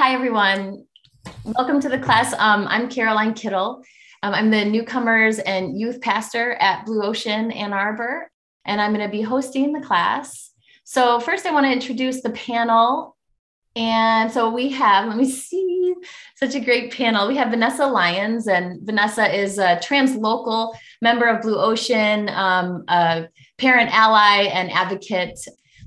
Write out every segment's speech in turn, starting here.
Hi, everyone. Welcome to the class. Um, I'm Caroline Kittle. Um, I'm the newcomers and youth pastor at Blue Ocean Ann Arbor, and I'm going to be hosting the class. So, first, I want to introduce the panel. And so we have, let me see, such a great panel. We have Vanessa Lyons, and Vanessa is a translocal member of Blue Ocean, um, a parent ally and advocate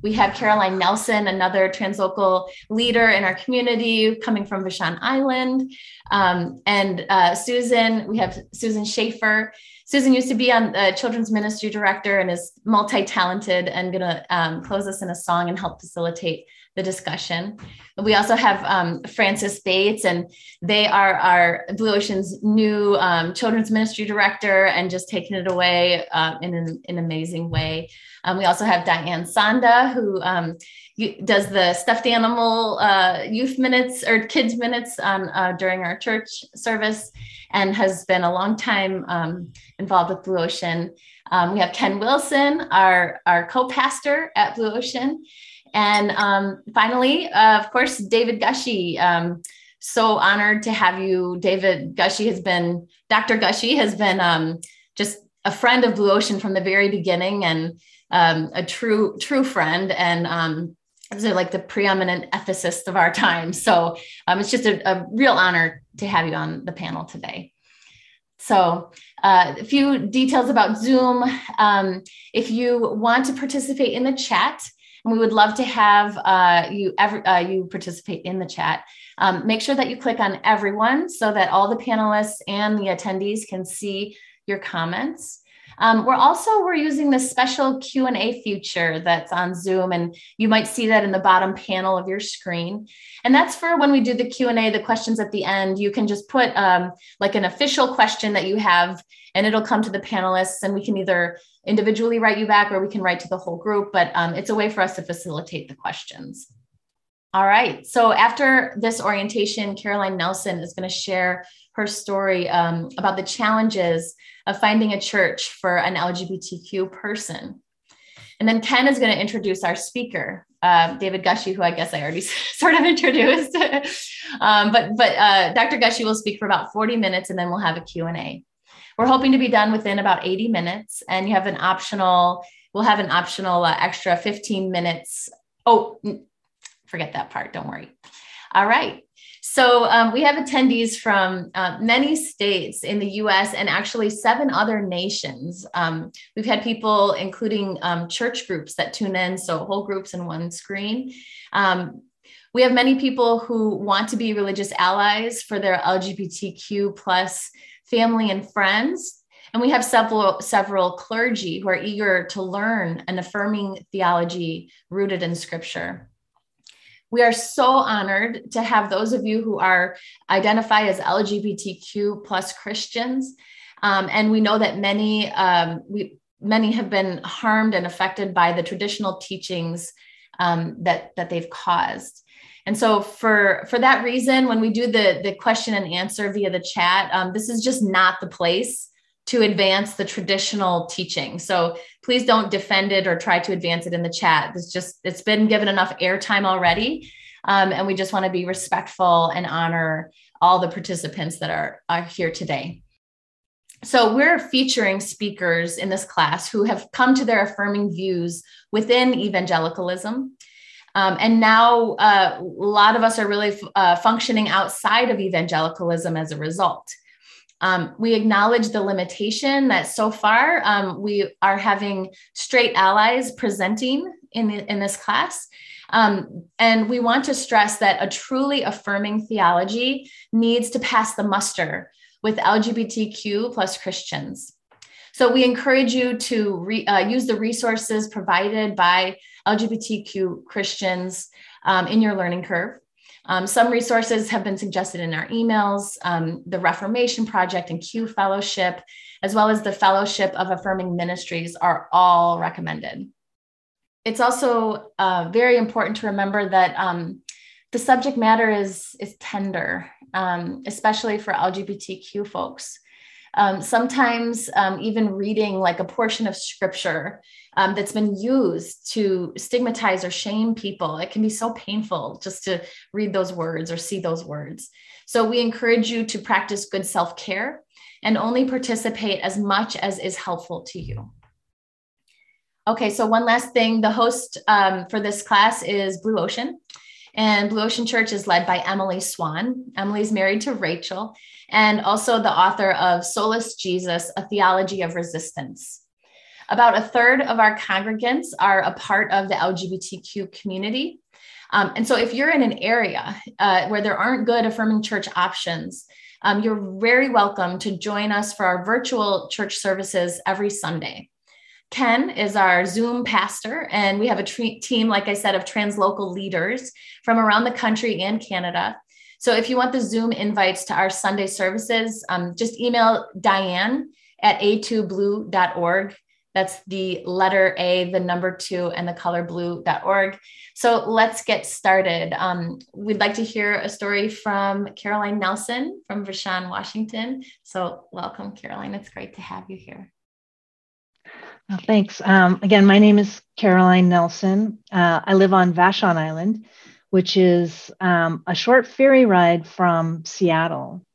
we have Caroline Nelson, another translocal leader in our community coming from Vashon Island. Um, and uh, Susan, we have Susan Schaefer. Susan used to be on the children's ministry director and is multi-talented and gonna um, close us in a song and help facilitate the discussion. We also have um, Frances Bates, and they are our Blue Ocean's new um, children's ministry director and just taking it away uh, in an, an, amazing way. Um, we also have Diane Sonda, who um, does the stuffed animal uh, youth minutes or kids minutes uh, during our church service and has been a long time um, involved with Blue Ocean. Um, we have Ken Wilson, our, our co-pastor at Blue Ocean. And um, finally, uh, of course, David Gushee. Um, so honored to have you. David Gushee has been, Dr. Gushee has been um, just a friend of Blue Ocean from the very beginning and um, a true, true friend. And um, they're like the preeminent ethicists of our time. So um, it's just a, a, real honor to have you on the panel today. So uh, a few details about Zoom. Um, if you want to participate in the chat, and we would love to have uh, you ever uh, you participate in the chat. Um, make sure that you click on everyone so that all the panelists and the attendees can see your comments. Um, we're also we're using this special Q and A feature that's on Zoom, and you might see that in the bottom panel of your screen. And that's for when we do the Q and A, the questions at the end. You can just put um, like an official question that you have, and it'll come to the panelists, and we can either individually write you back or we can write to the whole group. But um, it's a way for us to facilitate the questions. All right. So after this orientation, Caroline Nelson is going to share her story um, about the challenges of finding a church for an LGBTQ person. And then Ken is going to introduce our speaker, uh, David Gushee, who I guess I already sort of introduced. um, but but uh, Dr. Gushee will speak for about 40 minutes, and then we'll have a Q&A. We're hoping to be done within about 80 minutes, and you have an optional, we'll have an optional uh, extra 15 minutes. Oh, forget that part. Don't worry. All right. So um, we have attendees from uh, many states in the US and actually seven other nations. Um, we've had people, including um, church groups that tune in, so whole groups in one screen. Um, we have many people who want to be religious allies for their LGBTQ plus family and friends. And we have several, several clergy who are eager to learn an affirming theology rooted in scripture. We are so honored to have those of you who are identify as LGBTQ plus Christians. Um, and we know that many, um, we, many have been harmed and affected by the traditional teachings um, that, that they've caused. And so for, for that reason, when we do the, the question and answer via the chat, um, this is just not the place to advance the traditional teaching. So please don't defend it or try to advance it in the chat. It's just, it's been given enough airtime already. Um, and we just want to be respectful and honor all the participants that are, are here today. So we're featuring speakers in this class who have come to their affirming views within evangelicalism. Um, and now uh, a lot of us are really uh, functioning outside of evangelicalism as a result. Um, we acknowledge the limitation that so far um, we are having straight allies presenting in, the, in this class. Um, and we want to stress that a truly affirming theology needs to pass the muster with LGBTQ plus Christians. So we encourage you to re, uh, use the resources provided by LGBTQ Christians um, in your learning curve. Um, some resources have been suggested in our emails, um, the Reformation Project and Q Fellowship, as well as the Fellowship of Affirming Ministries are all recommended. It's also uh, very important to remember that um, the subject matter is, is tender, um, especially for LGBTQ folks. Um, sometimes um, even reading like a portion of scripture um, that's been used to stigmatize or shame people. It can be so painful just to read those words or see those words. So we encourage you to practice good self care and only participate as much as is helpful to you. Okay, so one last thing the host um, for this class is Blue Ocean. And Blue Ocean Church is led by Emily Swan. Emily's married to Rachel and also the author of Solus Jesus, A Theology of Resistance. About a third of our congregants are a part of the LGBTQ community. Um, and so, if you're in an area uh, where there aren't good affirming church options, um, you're very welcome to join us for our virtual church services every Sunday. Ken is our Zoom pastor, and we have a tre- team, like I said, of translocal leaders from around the country and Canada. So if you want the Zoom invites to our Sunday services, um, just email Diane at a2blue.org. That's the letter A, the number two, and the color blue.org. So let's get started. Um, we'd like to hear a story from Caroline Nelson from Vashon, Washington. So welcome, Caroline. It's great to have you here. Well, thanks. Um, again, my name is Caroline Nelson. Uh, I live on Vashon Island, which is um, a short ferry ride from Seattle.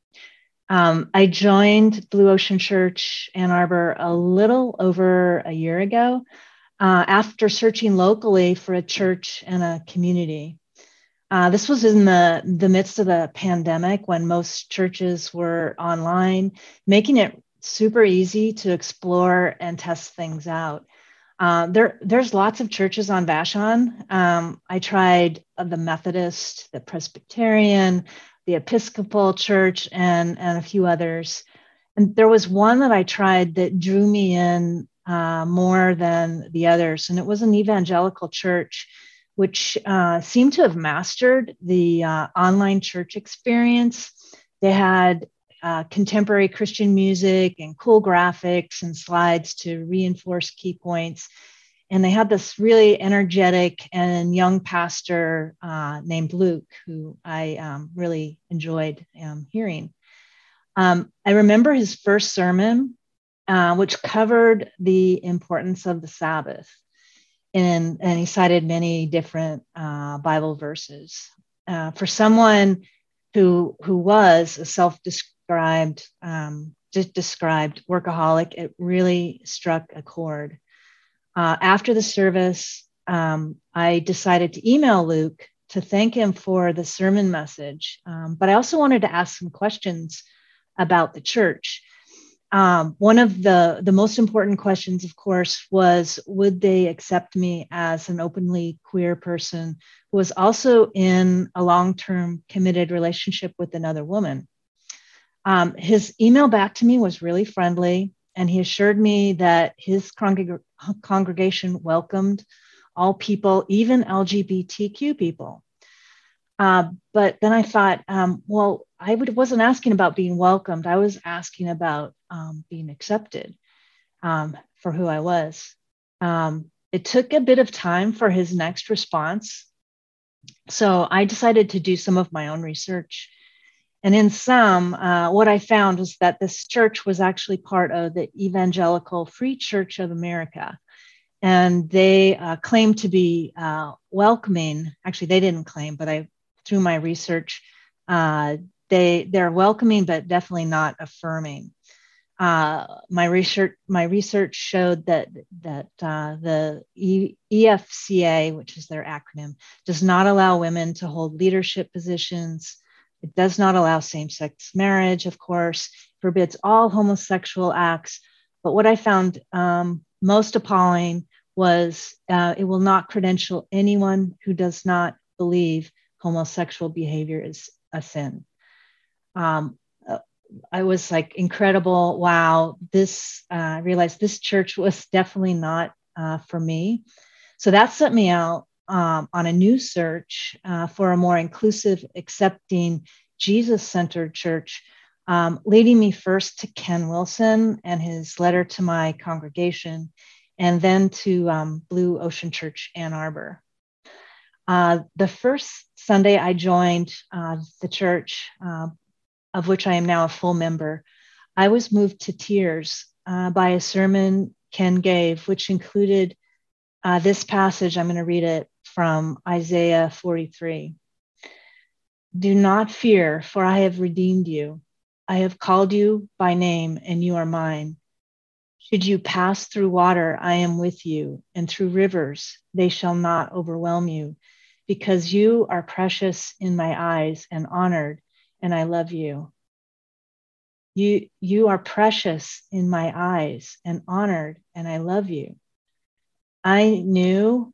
Um, I joined Blue Ocean Church Ann Arbor a little over a year ago uh, after searching locally for a church and a community. Uh, this was in the, the midst of the pandemic when most churches were online, making it super easy to explore and test things out. Uh, there, there's lots of churches on Vashon. Um, I tried the Methodist, the Presbyterian, the Episcopal Church, and, and a few others. And there was one that I tried that drew me in uh, more than the others, and it was an evangelical church, which uh, seemed to have mastered the uh, online church experience. They had uh, contemporary Christian music and cool graphics and slides to reinforce key points. And they had this really energetic and young pastor uh, named Luke, who I um, really enjoyed um, hearing. Um, I remember his first sermon, uh, which covered the importance of the Sabbath. And, and he cited many different uh, Bible verses. Uh, for someone who, who was a self described um, just described workaholic, it really struck a chord. Uh, after the service, um, I decided to email Luke to thank him for the sermon message, um, but I also wanted to ask some questions about the church. Um, one of the, the most important questions, of course, was would they accept me as an openly queer person who was also in a long term committed relationship with another woman? Um, his email back to me was really friendly, and he assured me that his congreg- congregation welcomed all people, even LGBTQ people. Uh, but then I thought, um, well, I would, wasn't asking about being welcomed. I was asking about um, being accepted um, for who I was. Um, it took a bit of time for his next response. So I decided to do some of my own research and in some, uh, what I found was that this church was actually part of the Evangelical Free Church of America. And they uh, claimed to be uh, welcoming. Actually, they didn't claim, but I, through my research, uh, they they're welcoming, but definitely not affirming. Uh, my research my research showed that that uh, the e- EFCA, which is their acronym, does not allow women to hold leadership positions. It does not allow same sex marriage, of course, forbids all homosexual acts. But what I found um, most appalling was uh, it will not credential anyone who does not believe homosexual behavior is a sin. Um, uh, I was like incredible. Wow, this uh, I realized this church was definitely not uh, for me. So that set me out um, on a new search uh, for a more inclusive, accepting, Jesus centered church, um, leading me first to Ken Wilson and his letter to my congregation, and then to um, Blue Ocean Church, Ann Arbor. Uh, the first Sunday I joined uh, the church, uh, of which I am now a full member, I was moved to tears uh, by a sermon Ken gave, which included uh, this passage. I'm going to read it from Isaiah 43. Do not fear, for I have redeemed you. I have called you by name, and you are mine. Should you pass through water, I am with you, and through rivers, they shall not overwhelm you, because you are precious in my eyes and honored, and I love you. You, you are precious in my eyes and honored, and I love you. I knew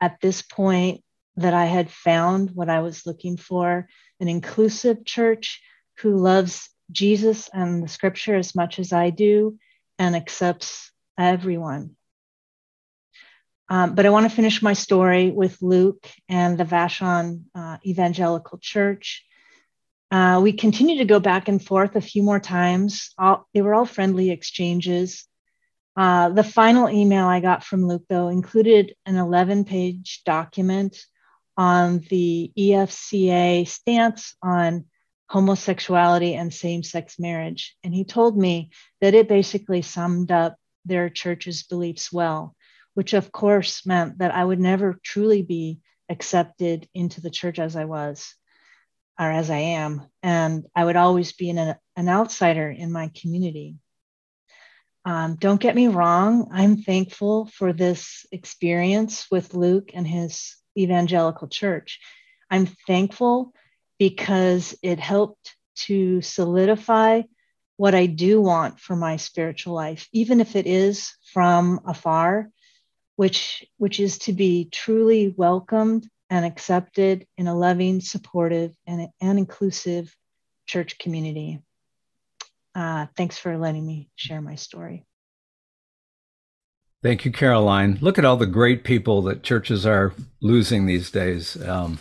at this point that I had found what I was looking for an inclusive church who loves Jesus and the scripture as much as I do and accepts everyone. Um, but I want to finish my story with Luke and the Vashon uh, Evangelical Church. Uh, we continued to go back and forth a few more times. All, they were all friendly exchanges. Uh, the final email I got from Luke, though, included an 11 page document on the EFCA stance on homosexuality and same sex marriage. And he told me that it basically summed up their church's beliefs well, which of course meant that I would never truly be accepted into the church as I was or as I am. And I would always be an, an outsider in my community. Um, don't get me wrong, I'm thankful for this experience with Luke and his evangelical church. I'm thankful because it helped to solidify what I do want for my spiritual life, even if it is from afar, which, which is to be truly welcomed and accepted in a loving, supportive, and, and inclusive church community. Uh, thanks for letting me share my story. Thank you, Caroline. Look at all the great people that churches are losing these days um,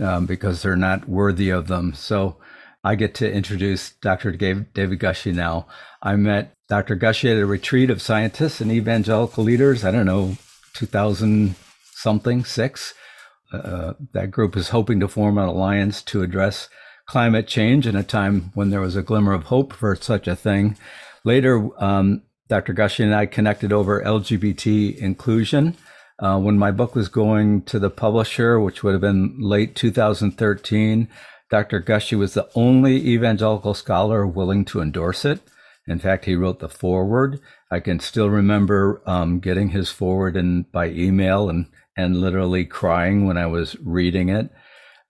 um, because they're not worthy of them. So I get to introduce Dr. David Gushee now. I met Dr. Gushee at a retreat of scientists and evangelical leaders, I don't know, 2000 something, six. Uh, that group is hoping to form an alliance to address climate change in a time when there was a glimmer of hope for such a thing. Later, um, Dr. Gushee and I connected over LGBT inclusion. Uh, when my book was going to the publisher, which would have been late 2013, Dr. Gushee was the only evangelical scholar willing to endorse it. In fact, he wrote the foreword. I can still remember um, getting his foreword in by email and and literally crying when I was reading it.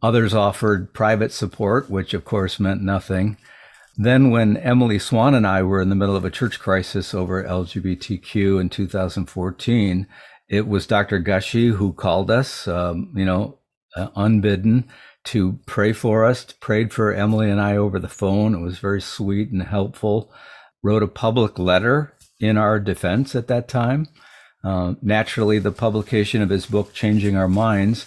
Others offered private support, which of course meant nothing. Then, when Emily Swan and I were in the middle of a church crisis over LGBTQ in 2014, it was Dr. Gushee who called us, um, you know, uh, unbidden to pray for us, prayed for Emily and I over the phone. It was very sweet and helpful. Wrote a public letter in our defense at that time. Uh, naturally, the publication of his book, Changing Our Minds,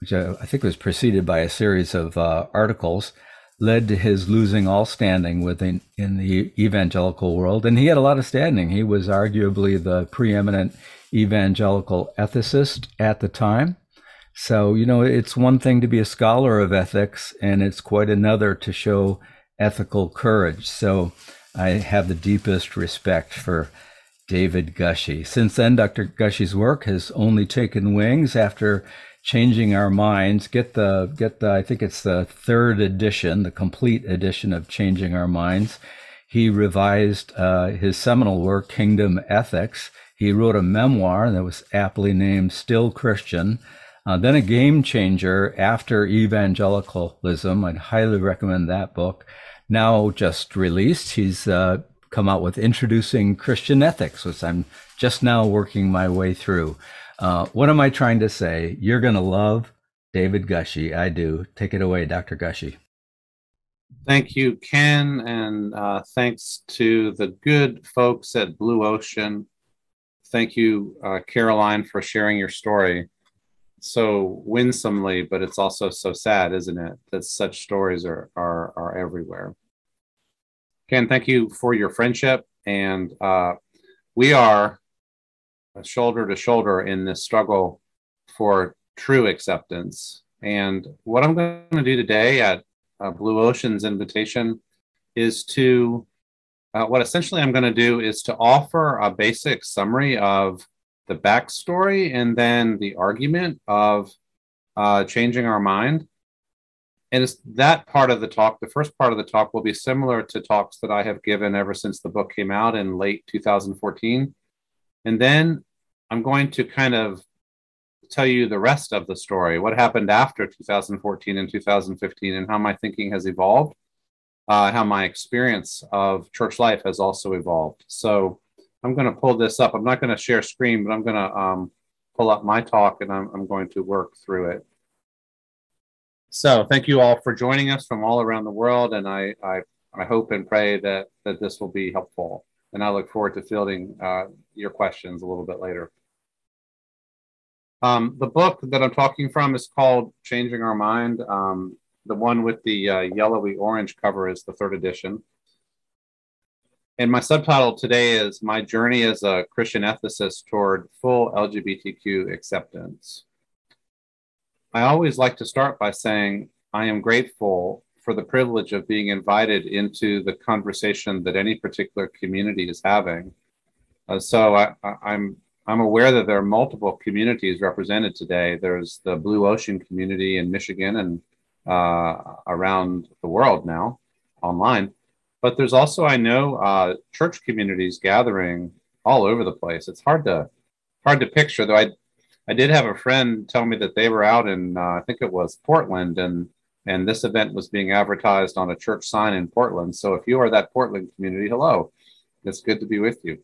which I, I think was preceded by a series of uh, articles, led to his losing all standing within in the evangelical world. And he had a lot of standing. He was arguably the preeminent evangelical ethicist at the time. So, you know, it's one thing to be a scholar of ethics, and it's quite another to show ethical courage. So, I have the deepest respect for David Gushee. Since then, Dr. Gushee's work has only taken wings after changing our minds. Get the get the I think it's the third edition, the complete edition of Changing Our Minds. He revised uh, his seminal work, Kingdom Ethics. He wrote a memoir that was aptly named Still Christian. Uh, then a game changer after evangelicalism. I'd highly recommend that book. Now just released, he's uh, come out with Introducing Christian Ethics, which I'm just now working my way through. Uh, what am I trying to say? You're going to love David Gushee. I do. Take it away, Dr. Gushee. Thank you, Ken, and uh, thanks to the good folks at Blue Ocean. Thank you, uh, Caroline, for sharing your story so winsomely, but it's also so sad, isn't it? That such stories are are, are everywhere. Ken, thank you for your friendship. And uh, we are shoulder to shoulder in this struggle for true acceptance. And what I'm going to do today at uh, Blue Ocean's invitation is to uh, what essentially I'm going to do is to offer a basic summary of the backstory and then the argument of uh, changing our mind. And it's that part of the talk, the first part of the talk will be similar to talks that I have given ever since the book came out in late 2014. And then I'm going to kind of tell you the rest of the story, what happened after 2014 and 2015, and how my thinking has evolved, uh, how my experience of church life has also evolved. So I'm going to pull this up. I'm not going to share screen, but I'm going to um, pull up my talk and I'm, I'm going to work through it. So thank you all for joining us from all around the world, and I, I, I hope and pray that, that this will be helpful. And I look forward to fielding uh, your questions a little bit later. Um, the book that I'm talking from is called Changing Our Mind. Um, the one with the uh, yellowy orange cover is the third edition. And my subtitle today is My Journey as a Christian Ethicist Toward Full LGBTQ Acceptance. I always like to start by saying I am grateful for the privilege of being invited into the conversation that any particular community is having. Uh, so I, I'm I'm aware that there are multiple communities represented today. There's the Blue Ocean community in Michigan and uh, around the world now online. But there's also, I know, uh, church communities gathering all over the place. It's hard to hard to picture, though. I I did have a friend tell me that they were out in uh, I think it was Portland, and and this event was being advertised on a church sign in Portland. So if you are that Portland community, hello, it's good to be with you.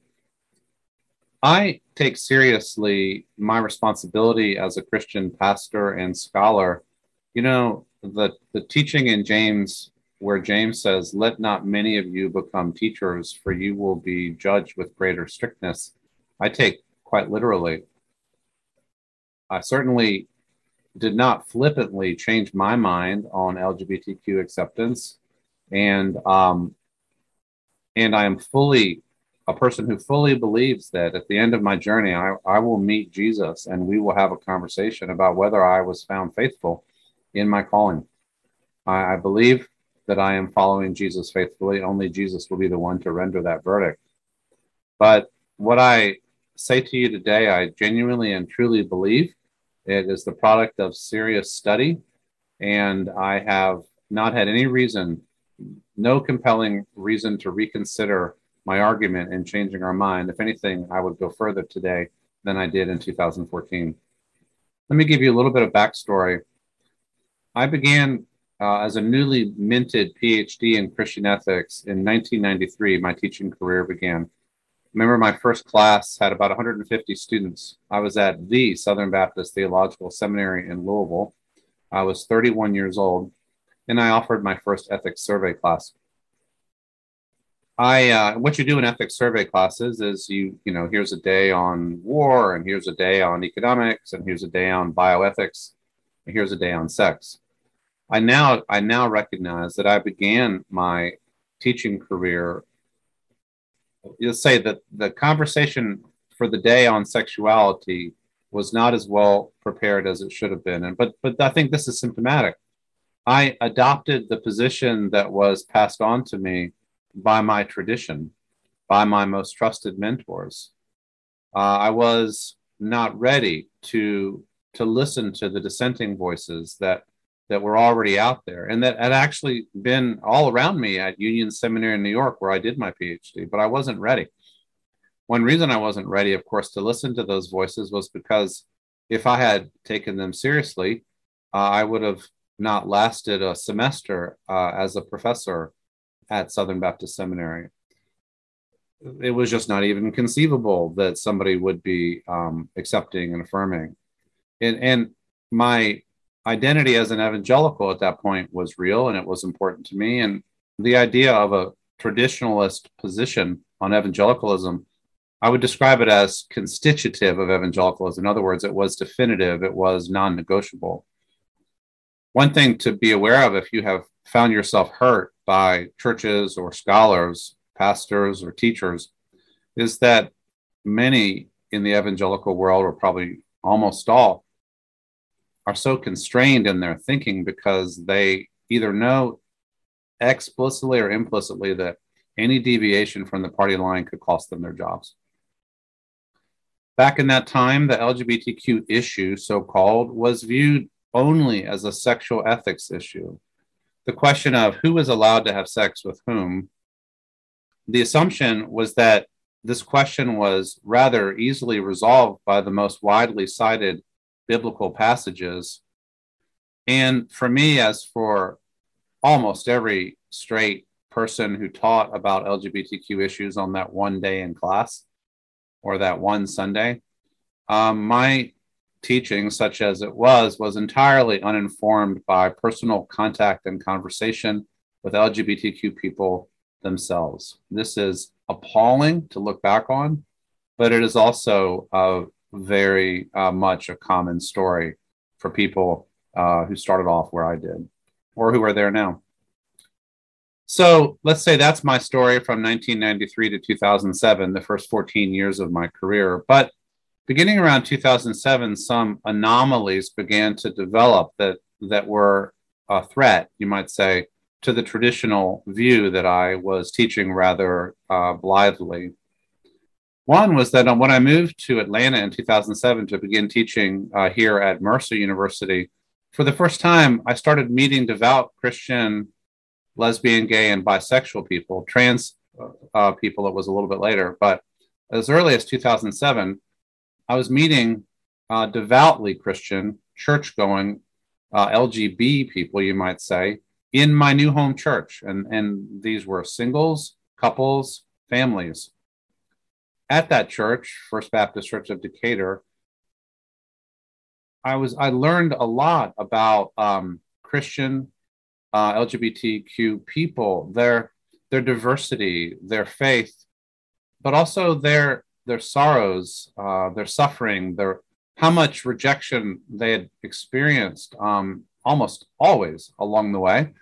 I take seriously my responsibility as a Christian pastor and scholar. You know, the, the teaching in James, where James says, Let not many of you become teachers, for you will be judged with greater strictness, I take quite literally. I certainly did not flippantly change my mind on LGBTQ acceptance. And um, and I am fully a person who fully believes that at the end of my journey, I, I will meet Jesus and we will have a conversation about whether I was found faithful in my calling. I, I believe that I am following Jesus faithfully. Only Jesus will be the one to render that verdict. But what I say to you today, I genuinely and truly believe it is the product of serious study. And I have not had any reason, no compelling reason to reconsider my argument and changing our mind. If anything, I would go further today than I did in 2014. Let me give you a little bit of backstory. I began uh, as a newly minted PhD in Christian ethics in 1993. My teaching career began. Remember, my first class had about 150 students. I was at the Southern Baptist Theological Seminary in Louisville. I was 31 years old, and I offered my first ethics survey class. I uh, what you do in ethics survey classes is you you know here's a day on war and here's a day on economics and here's a day on bioethics and here's a day on sex. I now I now recognize that I began my teaching career. You'll say that the conversation for the day on sexuality was not as well prepared as it should have been, and but but I think this is symptomatic. I adopted the position that was passed on to me by my tradition, by my most trusted mentors. Uh, I was not ready to to listen to the dissenting voices that that were already out there and that had actually been all around me at Union Seminary in New York, where I did my PhD, but I wasn't ready. One reason I wasn't ready, of course, to listen to those voices was because if I had taken them seriously, uh, I would have not lasted a semester uh, as a professor at Southern Baptist Seminary. It was just not even conceivable that somebody would be um, accepting and affirming. And, and my identity as an evangelical at that point was real and it was important to me. And the idea of a traditionalist position on evangelicalism, I would describe it as constitutive of evangelicalism. In other words, it was definitive, it was non negotiable. One thing to be aware of if you have found yourself hurt by churches or scholars, pastors or teachers, is that many in the evangelical world, or probably almost all, are so constrained in their thinking because they either know explicitly or implicitly that Any deviation from the party line could cost them their jobs. Back in that time, the LGBTQ issue, so called, was viewed only as a sexual ethics issue. The question of who was allowed to have sex with whom, the assumption was that this question was rather easily resolved by the most widely cited biblical passages. And for me, as for almost every straight person who taught about LGBTQ issues on that one day in class or that one Sunday, um, my teaching, such as it was, was entirely uninformed by personal contact and conversation with LGBTQ people themselves. This is appalling to look back on, but it is also uh, very uh, much a common story for people uh, who started off where I did or who are there now. So let's say that's my story from 1993 to 2007, the first 14 years of my career. But beginning around 2007, some anomalies began to develop that, that were a threat, you might say, to the traditional view that I was teaching rather uh, blithely. One was that when I moved to Atlanta in 2007 to begin teaching uh, here at Mercer University, for the first time, I started meeting devout Christian, lesbian, gay, and bisexual people, trans uh, people, it was a little bit later, but as early as 2007, I was meeting uh, devoutly Christian, church going, uh, LGB people, you might say, in my new home church. And, and these were singles, couples, families. At that church, First Baptist Church of Decatur, I was I learned a lot about um, Christian uh, LGBTQ people, their their diversity, their faith, but also their their sorrows, uh, their suffering, their how much rejection they had experienced um, almost always along the way,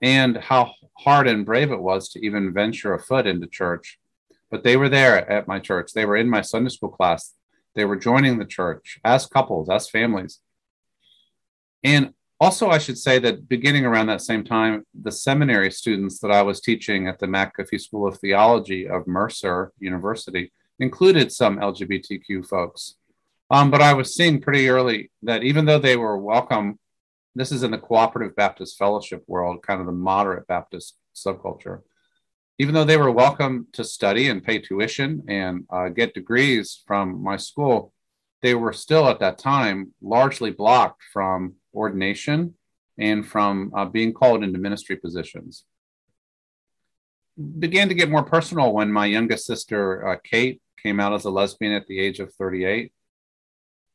and how hard and brave it was to even venture a foot into church. But they were there at my church. They were in my Sunday school class. They were joining the church as couples, as families. And also, I should say that beginning around that same time, the seminary students that I was teaching at the McAfee School of Theology of Mercer University included some LGBTQ folks. Um, but I was seeing pretty early that even though they were welcome this is in the cooperative Baptist fellowship world, kind of the moderate Baptist subculture. Even though they were welcome to study and pay tuition and uh, get degrees from my school, they were still at that time largely blocked from ordination and from uh, being called into ministry positions. Began to get more personal when my youngest sister, uh, Kate, came out as a lesbian at the age of 38.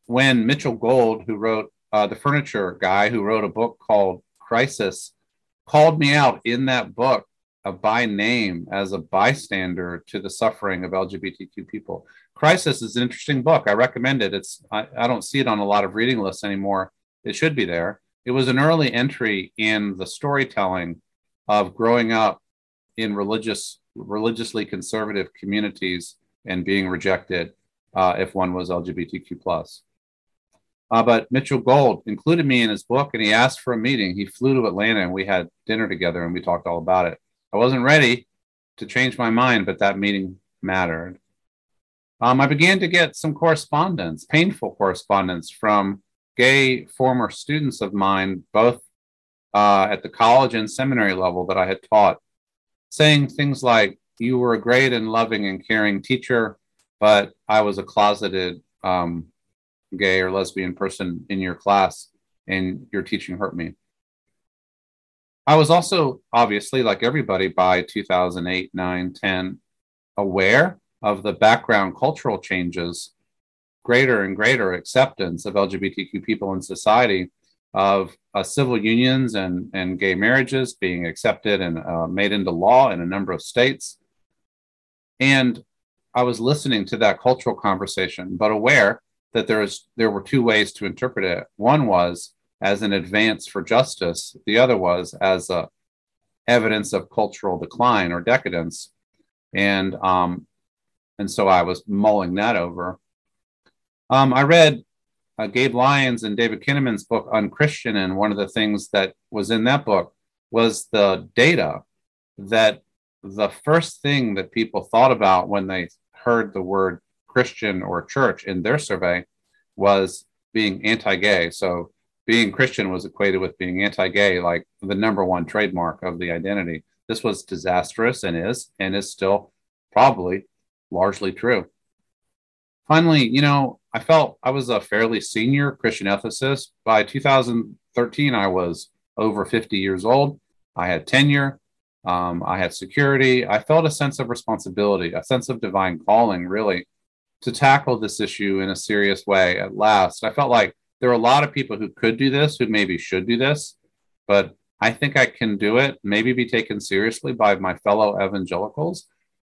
When Mitchell Gold, who wrote uh, the furniture guy who wrote a book called Crisis, called me out in that book uh, by name as a bystander to the suffering of LGBTQ people. Crisis is an interesting book. I recommend it. It's I, I don't see it on a lot of reading lists anymore. It should be there. It was an early entry in the storytelling of growing up in religious, religiously conservative communities and being rejected uh, if one was LGBTQ plus. Uh, but Mitchell Gold included me in his book and he asked for a meeting. He flew to Atlanta and we had dinner together and we talked all about it. I wasn't ready to change my mind, but that meeting mattered. Um, I began to get some correspondence, painful correspondence from gay former students of mine, both uh, at the college and seminary level that I had taught, saying things like, You were a great and loving and caring teacher, but I was a closeted um, gay or lesbian person in your class and your teaching hurt me. I was also obviously, like everybody, by 2008, 9, 10, aware of the background cultural changes, greater and greater acceptance of LGBTQ people in society, of uh, civil unions and, and gay marriages being accepted and uh, made into law in a number of states. And I was listening to that cultural conversation, but aware that there is there were two ways to interpret it. One was as an advance for justice. The other was as a evidence of cultural decline or decadence. And um, and so I was mulling that over. Um, I read uh, Gabe Lyons and David Kinnaman's book Unchristian, and one of the things that was in that book was the data that the first thing that people thought about when they heard the word Christian or church in their survey was being anti gay. So being Christian was equated with being anti gay, like the number one trademark of the identity. This was disastrous and is, and is still probably largely true. Finally, you know, I felt I was a fairly senior Christian ethicist. By 2013, I was over 50 years old. I had tenure. Um, I had security. I felt a sense of responsibility, a sense of divine calling, really, to tackle this issue in a serious way at last. I felt like there are a lot of people who could do this, who maybe should do this, but I think I can do it, maybe be taken seriously by my fellow evangelicals,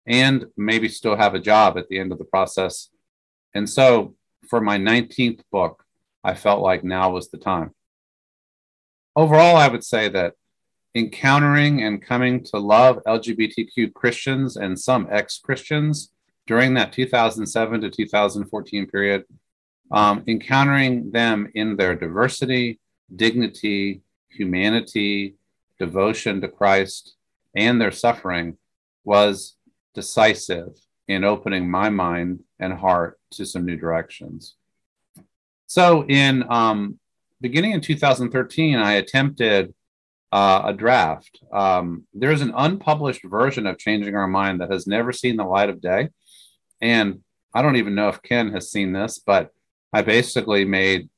and maybe still have a job at the end of the process. And so for my 19th book, I felt like now was the time. Overall, I would say that encountering and coming to love LGBTQ Christians and some ex Christians during that 2007 to 2014 period, um, encountering them in their diversity, dignity, humanity, devotion to Christ, and their suffering was decisive in opening my mind and heart to some new directions. So, in um, beginning in 2013, I attempted uh, a draft. Um, there's an unpublished version of Changing Our Mind that has never seen the light of day. And I don't even know if Ken has seen this, but I basically made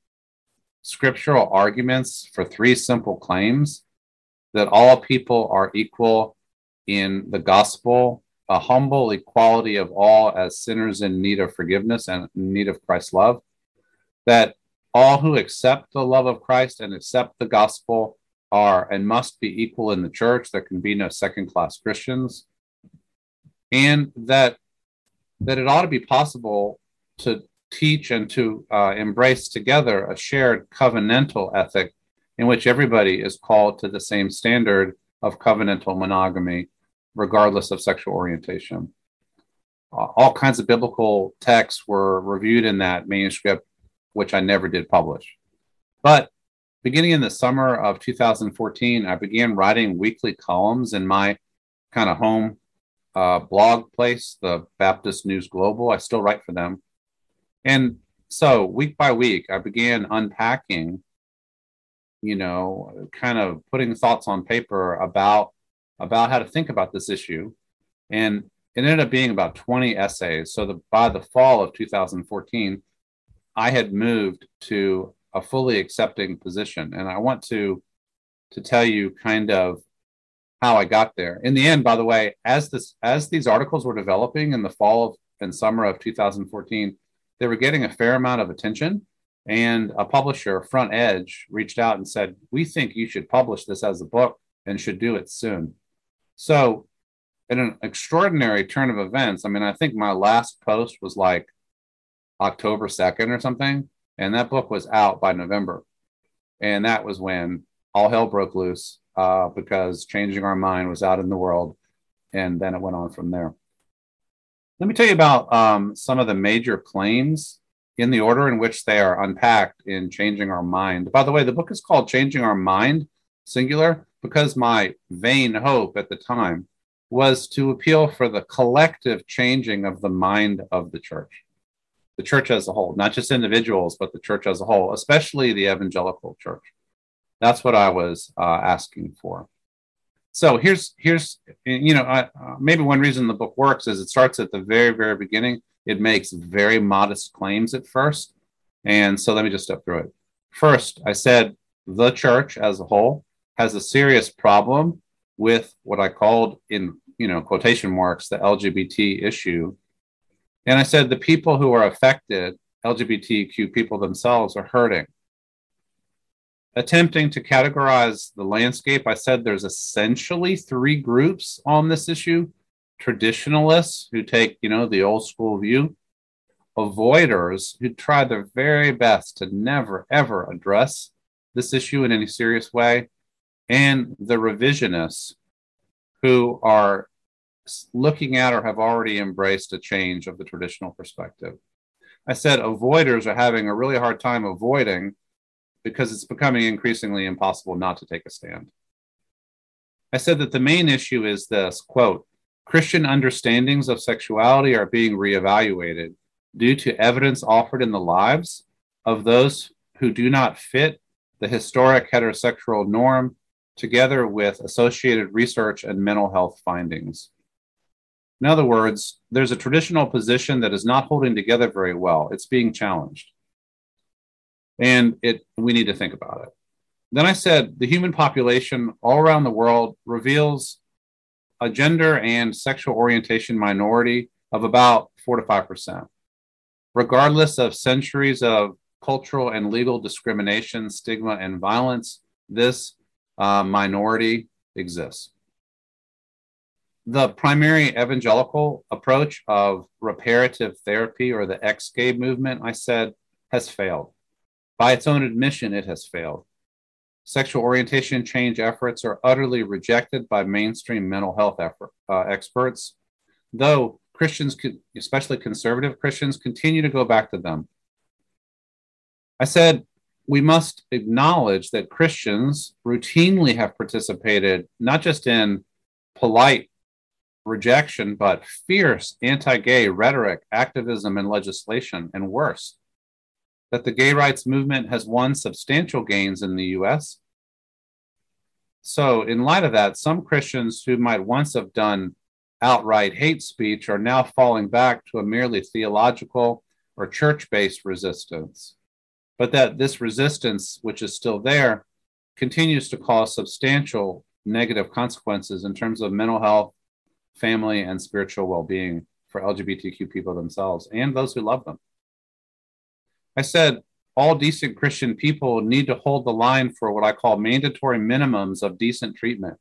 scriptural arguments for three simple claims that all people are equal in the gospel, a humble equality of all as sinners in need of forgiveness and need of Christ's love, that all who accept the love of Christ and accept the gospel are and must be equal in the church. There can be no second class Christians. And that, that it ought to be possible to teach and to uh, embrace together a shared covenantal ethic in which everybody is called to the same standard of covenantal monogamy, regardless of sexual orientation. Uh, all kinds of biblical texts were reviewed in that manuscript, which I never did publish. But beginning in the summer of 2014, I began writing weekly columns in my kind of home uh, blog place, the Baptist News Global. I still write for them. And so week by week, I began unpacking, you know, kind of putting thoughts on paper about about how to think about this issue. And it ended up being about 20 essays. So the, by the fall of 2014, I had moved to a fully accepting position. And I want to to tell you kind of how I got there. In the end, by the way, as this as these articles were developing in the fall of, and summer of 2014, they were getting a fair amount of attention. And a publisher, Front Edge, reached out and said, "We think you should publish this as a book and should do it soon." So, in an extraordinary turn of events, I mean, I think my last post was like October 2nd or something. And that book was out by November. And that was when all hell broke loose uh, because Changing Our Mind was out in the world. And then it went on from there. Let me tell you about um, some of the major claims in the order in which they are unpacked in Changing Our Mind. By the way, the book is called Changing Our Mind, singular, because my vain hope at the time was to appeal for the collective changing of the mind of the church the church as a whole, not just individuals, but the church as a whole, especially the evangelical church. That's what I was uh, asking for. So here's here's you know uh, maybe one reason the book works is it starts at the very very beginning. It makes very modest claims at first, and so let me just step through it. First, I said the church as a whole has a serious problem with what I called in you know quotation marks the LGBT issue and I said the people who are affected, LGBTQ people themselves, are hurting. Attempting to categorize the landscape, I said there's essentially three groups on this issue. Traditionalists who take, you know, the old school view, avoiders who try their very best to never, ever address this issue in any serious way, and the revisionists who are looking at or have already embraced a change of the traditional perspective. I said avoiders are having a really hard time avoiding because it's becoming increasingly impossible not to take a stand. I said that the main issue is this quote, Christian understandings of sexuality are being reevaluated due to evidence offered in the lives of those who do not fit the historic heterosexual norm, together with associated research and mental health findings. In other words, there's a traditional position that is not holding together very well. It's being challenged. And it we need to think about it. Then I said the human population all around the world reveals a gender and sexual orientation minority of about 4 to 5%. Regardless of centuries of cultural and legal discrimination, stigma, and violence, this uh, minority exists. The primary evangelical approach of reparative therapy or the ex gay movement, I said, has failed. By its own admission, it has failed. Sexual orientation change efforts are utterly rejected by mainstream mental health effort, uh, experts, though Christians, especially conservative Christians, continue to go back to them. I said we must acknowledge that Christians routinely have participated not just in polite rejection, but fierce anti gay rhetoric, activism, and legislation, and worse. That the gay rights movement has won substantial gains in the US. So, in light of that, some Christians who might once have done outright hate speech are now falling back to a merely theological or church based resistance but that this resistance, which is still there, continues to cause substantial negative consequences in terms of mental health, family, and spiritual well being for LGBTQ people themselves and those who love them. I said all decent Christian people need to hold the line for what I call mandatory minimums of decent treatment,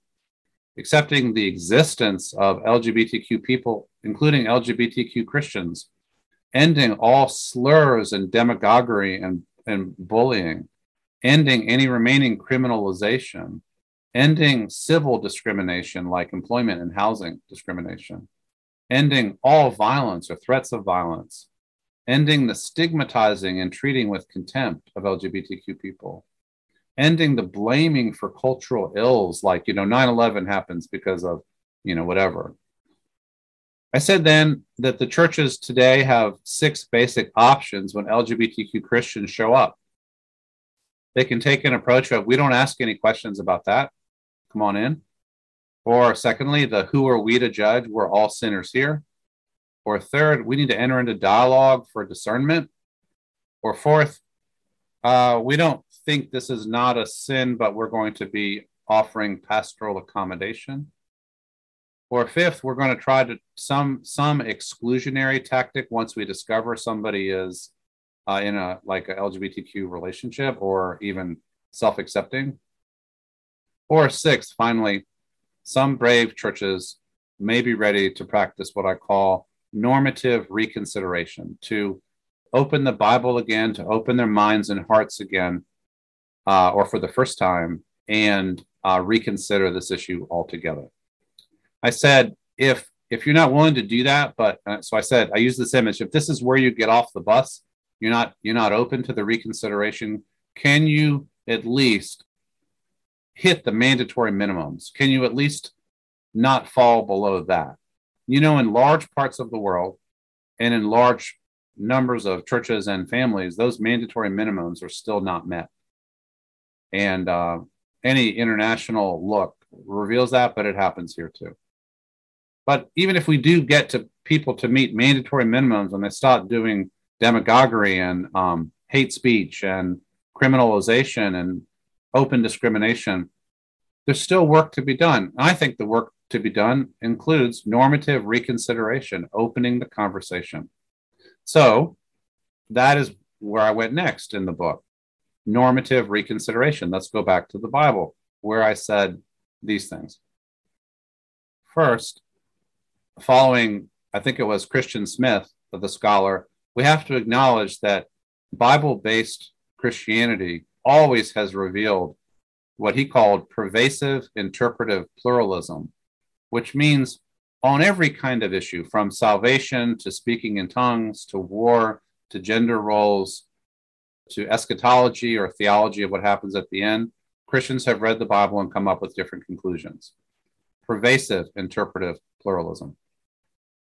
accepting the existence of LGBTQ people, including LGBTQ Christians, ending all slurs and demagoguery and and bullying, ending any remaining criminalization, ending civil discrimination like employment and housing discrimination, ending all violence or threats of violence, ending the stigmatizing and treating with contempt of LGBTQ people, ending the blaming for cultural ills like, you know, 9 11 happens because of, you know, whatever. I said then that the churches today have six basic options when LGBTQ Christians show up. They can take an approach of, we don't ask any questions about that. Come on in. Or secondly, the who are we to judge? We're all sinners here. Or third, we need to enter into dialogue for discernment. Or fourth, uh, we don't think this is not a sin, but we're going to be offering pastoral accommodation. Or fifth, we're going to try to some some exclusionary tactic once we discover somebody is uh, in a like a LGBTQ relationship or even self-accepting. Or sixth, finally, some brave churches may be ready to practice what I call normative reconsideration, to open the Bible again, to open their minds and hearts again, uh, or for the first time, and uh, reconsider this issue altogether. I said, if if you're not willing to do that, but uh, so I said, I use this image. If this is where you get off the bus, you're not you're not open to the reconsideration. Can you at least hit the mandatory minimums? Can you at least not fall below that? You know, in large parts of the world and in large numbers of churches and families, those mandatory minimums are still not met. And uh, any international look reveals that, but it happens here too. But even if we do get to people to meet mandatory minimums and they start doing demagoguery and um, hate speech and criminalization and open discrimination, there's still work to be done. And I think the work to be done includes normative reconsideration, opening the conversation. So that is where I went next in the book normative reconsideration. Let's go back to the Bible, where I said these things. First, following, I think it was Christian Smith, the scholar, we have to acknowledge that Bible based Christianity always has revealed what he called pervasive interpretive pluralism, which means on every kind of issue, from salvation to speaking in tongues to war to gender roles to eschatology or theology of what happens at the end, Christians have read the Bible and come up with different conclusions. pervasive interpretive pluralism,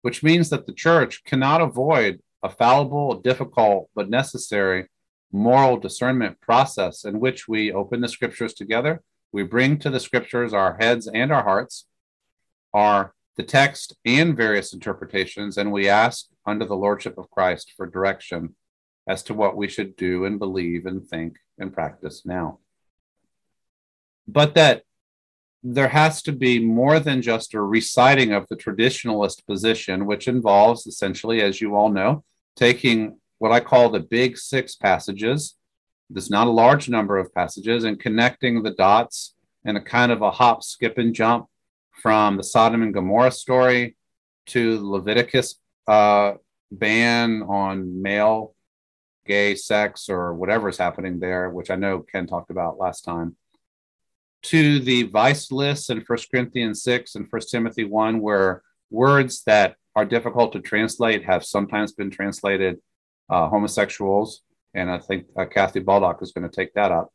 which means that the church cannot avoid a fallible, difficult, but necessary moral discernment process in which we open the scriptures together. We bring to the scriptures our heads and our hearts, our the text and various interpretations, and we ask under the lordship of Christ for direction as to what we should do and believe and think and practice now. But that there has to be more than just a reciting of the traditionalist position, which involves essentially, as you all know, taking what I call the big six passages. There's not a large number of passages, and connecting the dots in a kind of a hop, skip, and jump from the Sodom and Gomorrah story to Leviticus uh, ban on male gay sex or whatever is happening there, which I know Ken talked about last time, to the vice lists in 1 Corinthians 6 and 1 Timothy 1, where words that are difficult to translate have sometimes been translated uh, homosexuals. And I think uh, Kathy Baldock is going to take that up.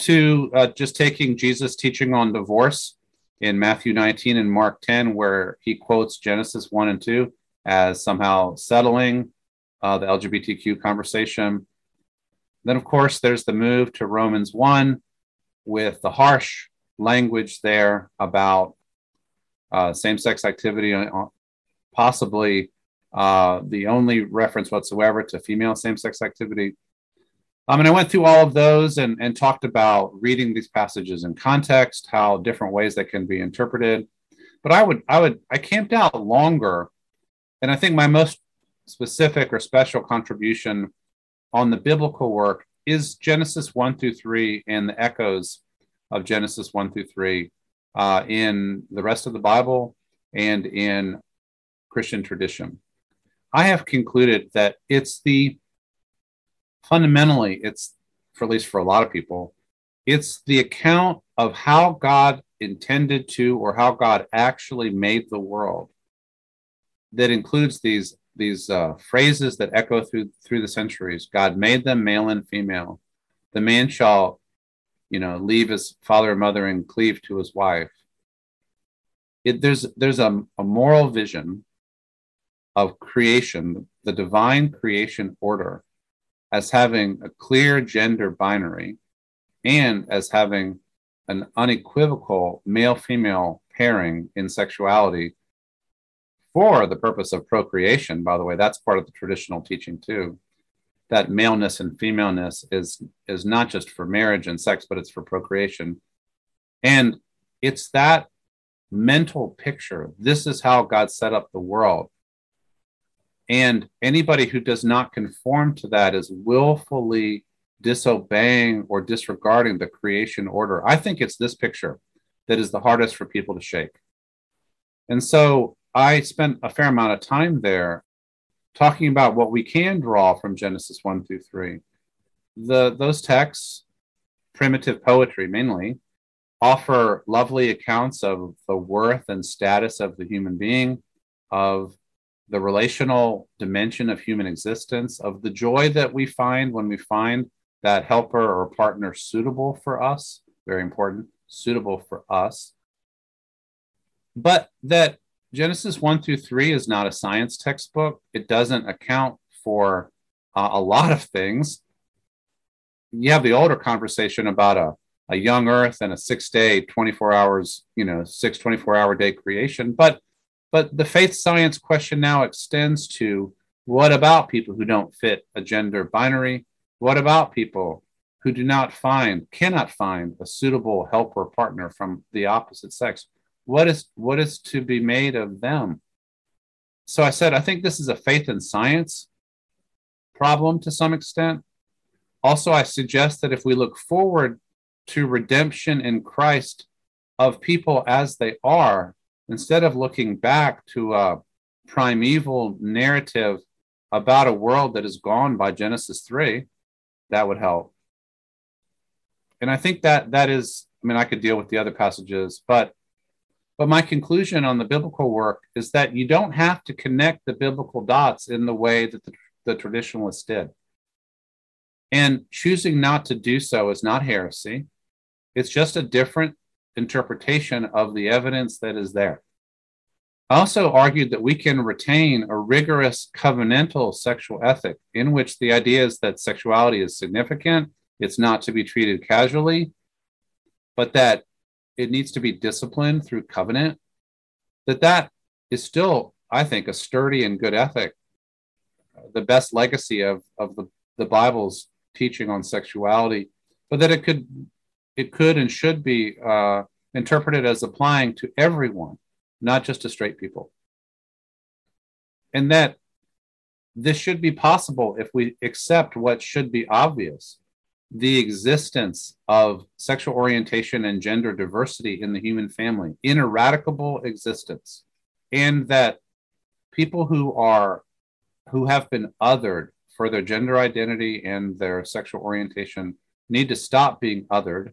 To uh, just taking Jesus' teaching on divorce in Matthew 19 and Mark 10, where he quotes Genesis 1 and 2 as somehow settling uh, the LGBTQ conversation. Then, of course, there's the move to Romans 1 with the harsh language there about uh, same sex activity, uh, possibly uh, the only reference whatsoever to female same sex activity. Um, and I went through all of those and, and talked about reading these passages in context, how different ways that can be interpreted. But I would, I would, I camped out longer. And I think my most specific or special contribution on the biblical work is Genesis 1 through 3 and the echoes of Genesis 1 through 3 uh, in the rest of the Bible and in Christian tradition. I have concluded that it's the fundamentally, it's for at least for a lot of people, it's the account of how God intended to or how God actually made the world that includes these these uh, phrases that echo through through the centuries. God made them male and female. The man shall, you know, leave his father and mother and cleave to his wife. It, there's there's a, a moral vision of creation, the divine creation order, as having a clear gender binary and as having an unequivocal male female pairing in sexuality for the purpose of procreation. By the way, that's part of the traditional teaching too. That maleness and femaleness is is not just for marriage and sex, but it's for procreation. And it's that mental picture. This is how God set up the world. And anybody who does not conform to that is willfully disobeying or disregarding the creation order. I think it's this picture that is the hardest for people to shake. And so I spent a fair amount of time there talking about what we can draw from Genesis 1 through 3. The, those texts, primitive poetry mainly, offer lovely accounts of the worth and status of the human being, of the relational dimension of human existence, of the joy that we find when we find that helper or partner suitable for us, very important, suitable for us. But that Genesis 1 through 3 is not a science textbook. It doesn't account for uh, a lot of things. You have the older conversation about a, a young earth and a six day, 24 hours, you know, six 24 hour day creation. But, but the faith science question now extends to what about people who don't fit a gender binary? What about people who do not find, cannot find a suitable helper partner from the opposite sex? what is what is to be made of them so i said i think this is a faith and science problem to some extent also i suggest that if we look forward to redemption in christ of people as they are instead of looking back to a primeval narrative about a world that is gone by genesis 3 that would help and i think that that is i mean i could deal with the other passages but but my conclusion on the biblical work is that you don't have to connect the biblical dots in the way that the, the traditionalists did. And choosing not to do so is not heresy. It's just a different interpretation of the evidence that is there. I also argued that we can retain a rigorous covenantal sexual ethic in which the idea is that sexuality is significant, it's not to be treated casually, but that it needs to be disciplined through covenant, that that is still, I think, a sturdy and good ethic, the best legacy of, of the, the Bible's teaching on sexuality, but that it could it could and should be uh, interpreted as applying to everyone, not just to straight people. And that this should be possible if we accept what should be obvious the existence of sexual orientation and gender diversity in the human family, ineradicable existence, and that people who are who have been othered for their gender identity and their sexual orientation need to stop being othered,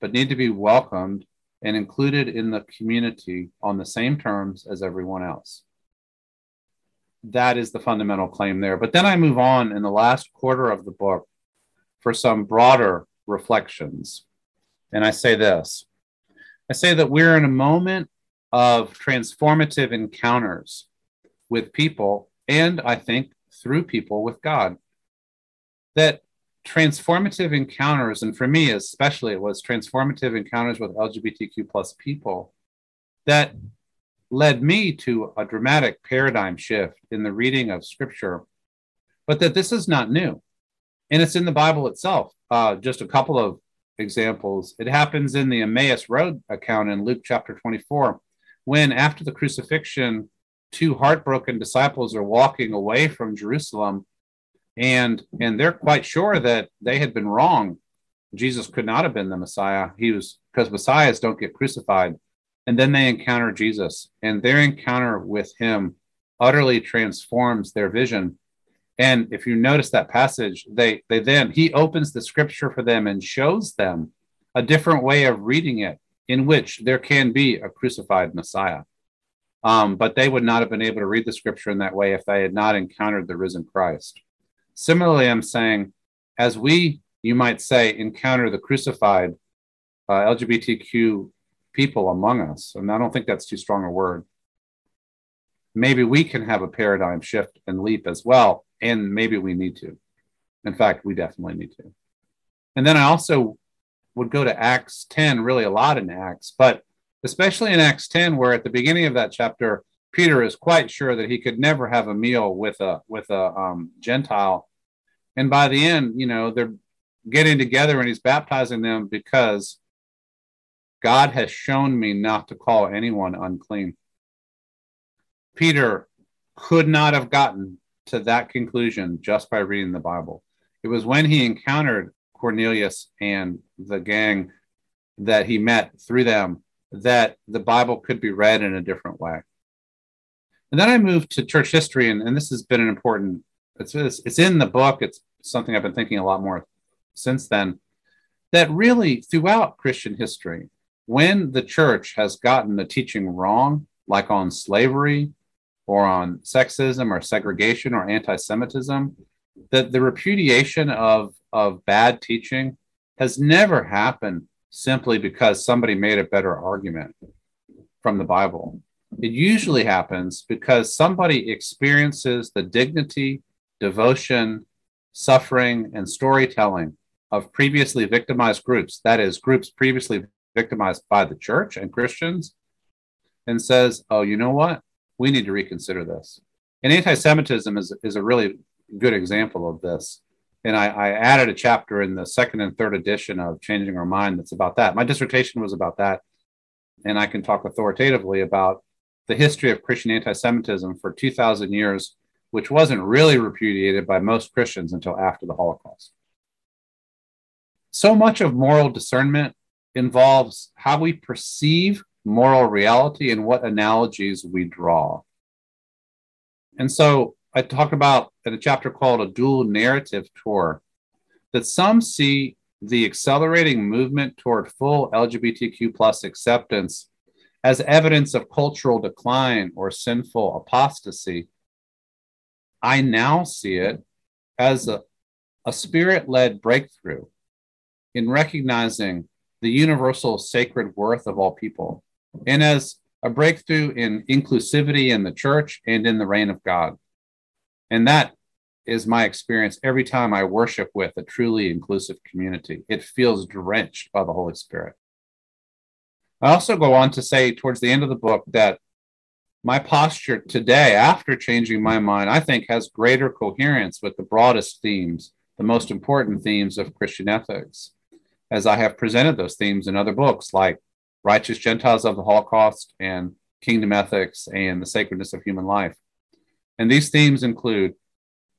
but need to be welcomed and included in the community on the same terms as everyone else. That is the fundamental claim there. But then I move on in the last quarter of the book for some broader reflections. And I say this I say that we're in a moment of transformative encounters with people, and I think through people with God. That transformative encounters, and for me especially, it was transformative encounters with LGBTQ plus people that led me to a dramatic paradigm shift in the reading of scripture, but that this is not new. And it's in the Bible itself. Uh, just a couple of examples. It happens in the Emmaus Road account in Luke chapter 24, when after the crucifixion, two heartbroken disciples are walking away from Jerusalem and and they're quite sure that they had been wrong. Jesus could not have been the Messiah. He was because messiahs don't get crucified. And then they encounter Jesus, and their encounter with him utterly transforms their vision. And if you notice that passage, they they then he opens the scripture for them and shows them a different way of reading it, in which there can be a crucified Messiah. Um, but they would not have been able to read the scripture in that way if they had not encountered the risen Christ. Similarly, I'm saying, as we, you might say, encounter the crucified uh, LGBTQ people among us, and I don't think that's too strong a word, maybe we can have a paradigm shift and leap as well. And maybe we need to. In fact, we definitely need to. And then I also would go to Acts 10, really a lot in Acts, but especially in Acts 10, where at the beginning of that chapter, Peter is quite sure that he could never have a meal with a with a um, Gentile and by the end, you know, they're getting together and he's baptizing them because God has shown me not to call anyone unclean. Peter could not have gotten to that conclusion just by reading the Bible. It was when he encountered Cornelius and the gang that he met through them that the Bible could be read in a different way. And then I moved to church history, and, and this has been an important, it's, it's in the book, it's something I've been thinking a lot more since then. That really, throughout Christian history, when the church has gotten the teaching wrong, like on slavery or on sexism or segregation or anti Semitism, that the repudiation of, of bad teaching has never happened simply because somebody made a better argument from the Bible. It usually happens because somebody experiences the dignity, devotion, suffering, and storytelling of previously victimized groups, that is, groups previously victimized by the church and Christians, and says, oh, you know what? We need to reconsider this. And anti Semitism is, is a really good example of this. And I, I, added a chapter in the second and third edition of Changing Our Mind that's about that. My dissertation was about that. And I can talk authoritatively about the history of Christian anti Semitism for 2,000 years which wasn't really repudiated by most Christians until after the Holocaust. So much of moral discernment involves how we perceive moral reality and what analogies we draw. And so I talk about in a chapter called A Dual Narrative Tour that some see the accelerating movement toward full LGBTQ plus acceptance as evidence of cultural decline or sinful apostasy I now see it as a, a spirit led breakthrough in recognizing the universal sacred worth of all people, and as a breakthrough in inclusivity in the church and in the reign of God. And that is my experience every time I worship with a truly inclusive community. It feels drenched by the Holy Spirit. I also go on to say towards the end of the book that my posture today, after changing my mind, I think has greater coherence with the broadest themes, the most important themes of Christian ethics, as I have presented those themes in other books like Righteous Gentiles of the Holocaust and Kingdom Ethics and the Sacredness of Human Life. And these themes include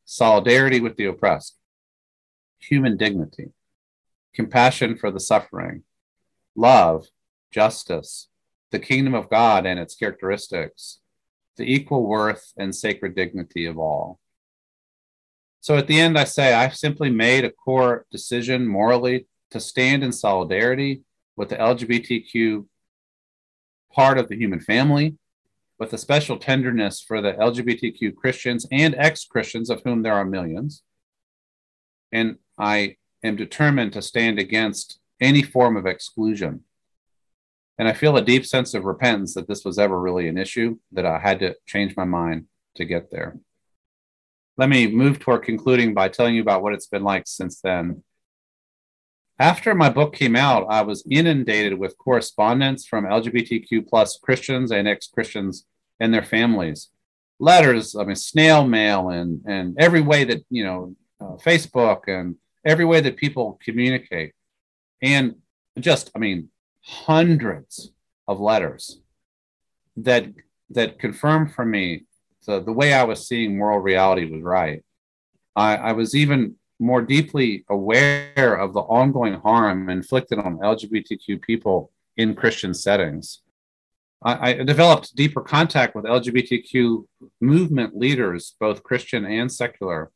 solidarity with the oppressed, human dignity, compassion for the suffering, love, justice, the kingdom of God and its characteristics, the equal worth and sacred dignity of all. So at the end, I say I've simply made a core decision morally to stand in solidarity with the LGBTQ part of the human family with a special tenderness for the LGBTQ Christians and ex Christians, of whom there are millions. And I am determined to stand against any form of exclusion. And I feel a deep sense of repentance that this was ever really an issue, that I had to change my mind to get there. Let me move toward concluding by telling you about what it's been like since then. After my book came out, I was inundated with correspondence from LGBTQ plus Christians and ex-Christians and their families. Letters, I mean, snail mail and and every way that, you know, uh, Facebook and every way that people communicate. And just, I mean, hundreds of letters that that confirmed for me the, the way I was seeing moral reality was right. I, I was even more deeply aware of the ongoing harm inflicted on LGBTQ people in Christian settings. I, I, developed deeper contact with LGBTQ movement leaders, both Christian and secular.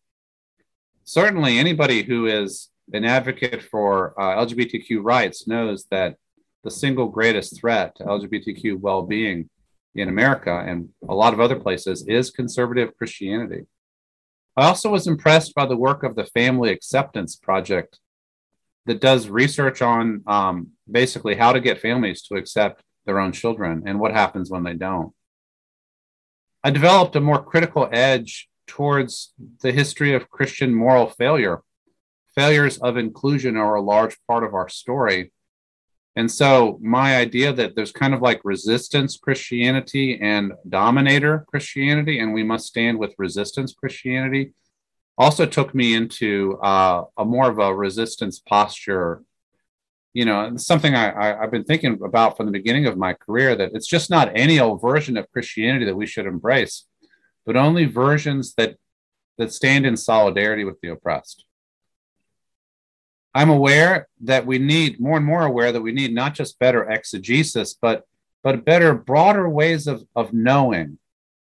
Certainly, anybody who is an advocate for uh, LGBTQ rights knows that the single greatest threat to LGBTQ well being in America and a lot of other places is conservative Christianity. I also was impressed by the work of the Family Acceptance Project that does research on um, basically how to get families to accept their own children and what happens when they don't. I developed a more critical edge towards the history of Christian moral failure. Failures of inclusion are a large part of our story. And so, my idea that there's kind of like resistance Christianity and dominator Christianity, and we must stand with resistance Christianity, also took me into uh, a more of a resistance posture. You know, something I, I, I've been thinking about from the beginning of my career that it's just not any old version of Christianity that we should embrace, but only versions that that stand in solidarity with the oppressed. I'm aware that we need more and more aware that we need not just better exegesis, but but better, broader ways of, of knowing.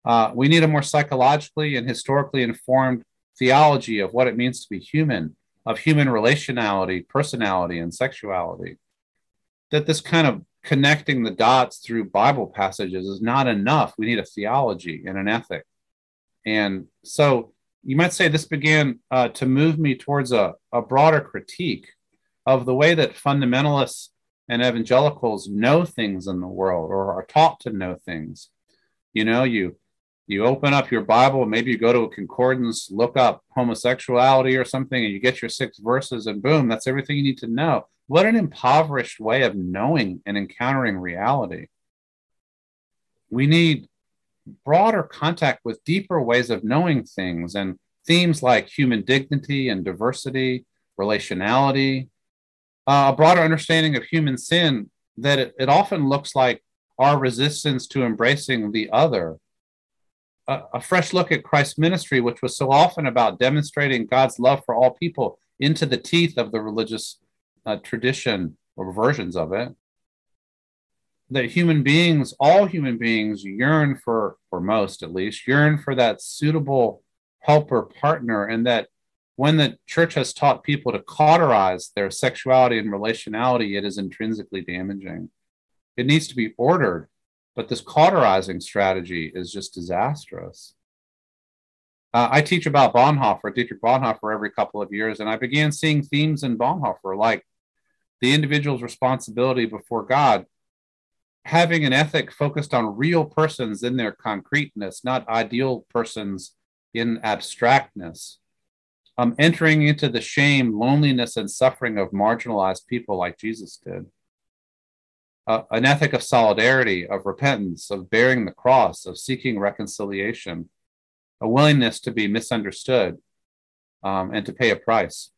Uh, we need a more psychologically and historically informed theology of what it means to be human, of human relationality, personality, and sexuality. That this kind of connecting the dots through Bible passages is not enough. We need a theology and an ethic. And so you might say this began uh, to move me towards a, a broader critique of the way that fundamentalists and evangelicals know things in the world or are taught to know things. You know, you you open up your Bible, maybe you go to a concordance, look up homosexuality or something, and you get your six verses, and boom, that's everything you need to know. What an impoverished way of knowing and encountering reality. We need broader contact with deeper ways of knowing things and themes like human dignity and diversity, relationality, uh, a broader understanding of human sin that it, it, often looks like our resistance to embracing the other. A, a fresh look at Christ's ministry, which was so often about demonstrating God's love for all people into the teeth of the religious uh, tradition or versions of it that human beings, all human beings, yearn for, for most at least, yearn for that suitable helper partner, and that when the church has taught people to cauterize their sexuality and relationality, it is intrinsically damaging. It needs to be ordered, but this cauterizing strategy is just disastrous. Uh, I teach about Bonhoeffer, Dietrich Bonhoeffer, every couple of years, and I began seeing themes in Bonhoeffer like the individual's responsibility before God, having an ethic focused on real persons in their concreteness, not ideal persons in abstractness, um, entering into the shame, loneliness, and suffering of marginalized people like Jesus did. Uh, an ethic of solidarity, of repentance, of bearing the cross, of seeking reconciliation, a willingness to be misunderstood um, and to pay a price.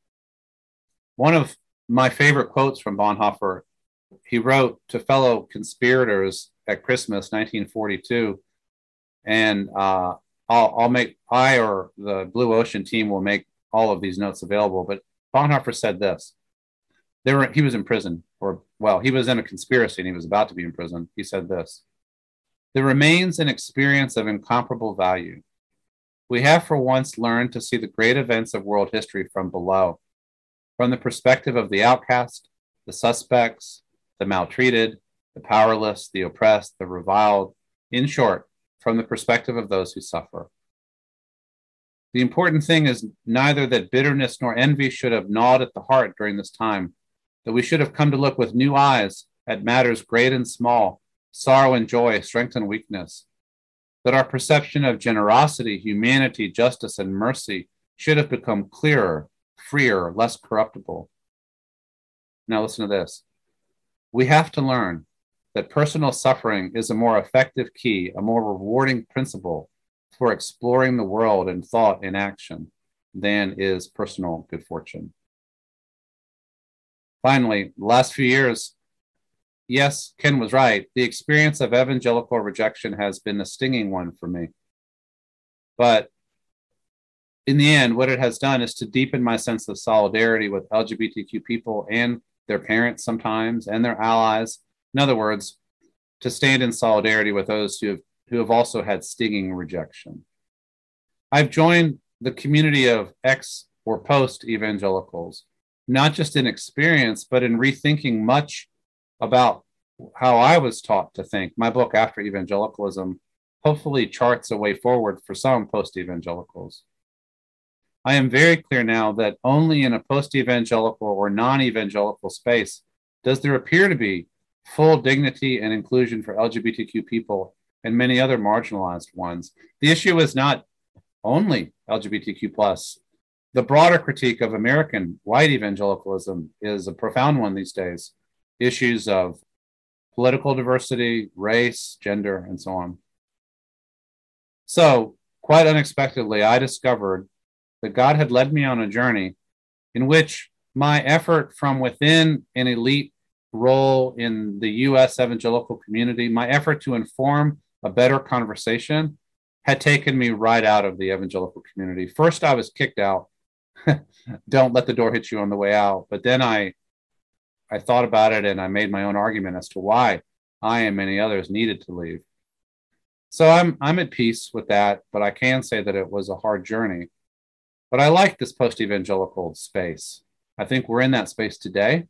One of my favorite quotes from Bonhoeffer, he wrote to fellow conspirators at Christmas 1942, and uh, I'll, I'll make I or the Blue Ocean team will make all of these notes available. But Bonhoeffer said this: there were, he was in prison, or well, he was in a conspiracy and he was about to be in prison. He said this: "There remains an experience of incomparable value. We have for once learned to see the great events of world history from below." from the perspective of the outcast, the suspects, the maltreated, the powerless, the oppressed, the reviled, in short, from the perspective of those who suffer. The important thing is neither that bitterness nor envy should have gnawed at the heart during this time, that we should have come to look with new eyes at matters great and small, sorrow and joy, strength and weakness, that our perception of generosity, humanity, justice, and mercy should have become clearer freer, less corruptible. Now, listen to this. We have to learn that personal suffering is a more effective key, a more rewarding principle for exploring the world in thought and action than is personal good fortune. Finally, last few years, yes, Ken was right. The experience of evangelical rejection has been a stinging one for me. But in the end, what it has done is to deepen my sense of solidarity with LGBTQ people and their parents sometimes and their allies. In other words, to stand in solidarity with those who have, who have also had stinging rejection. I've joined the community of ex or post evangelicals, not just in experience, but in rethinking much about how I was taught to think. My book, After Evangelicalism, hopefully charts a way forward for some post evangelicals. I am very clear now that only in a post evangelical or non evangelical space does there appear to be full dignity and inclusion for LGBTQ people and many other marginalized ones. The issue is not only LGBTQ plus. The broader critique of American white evangelicalism is a profound one these days. Issues of political diversity, race, gender, and so on. So, quite unexpectedly, I discovered that God had led me on a journey in which my effort from within an elite role in the US evangelical community, my effort to inform a better conversation had taken me right out of the evangelical community. First, I was kicked out. Don't let the door hit you on the way out. But then I I thought about it and I made my own argument as to why I and many others needed to leave. So I'm I'm at peace with that, but I can say that it was a hard journey. But I like this post evangelical space. I think we're in that space today,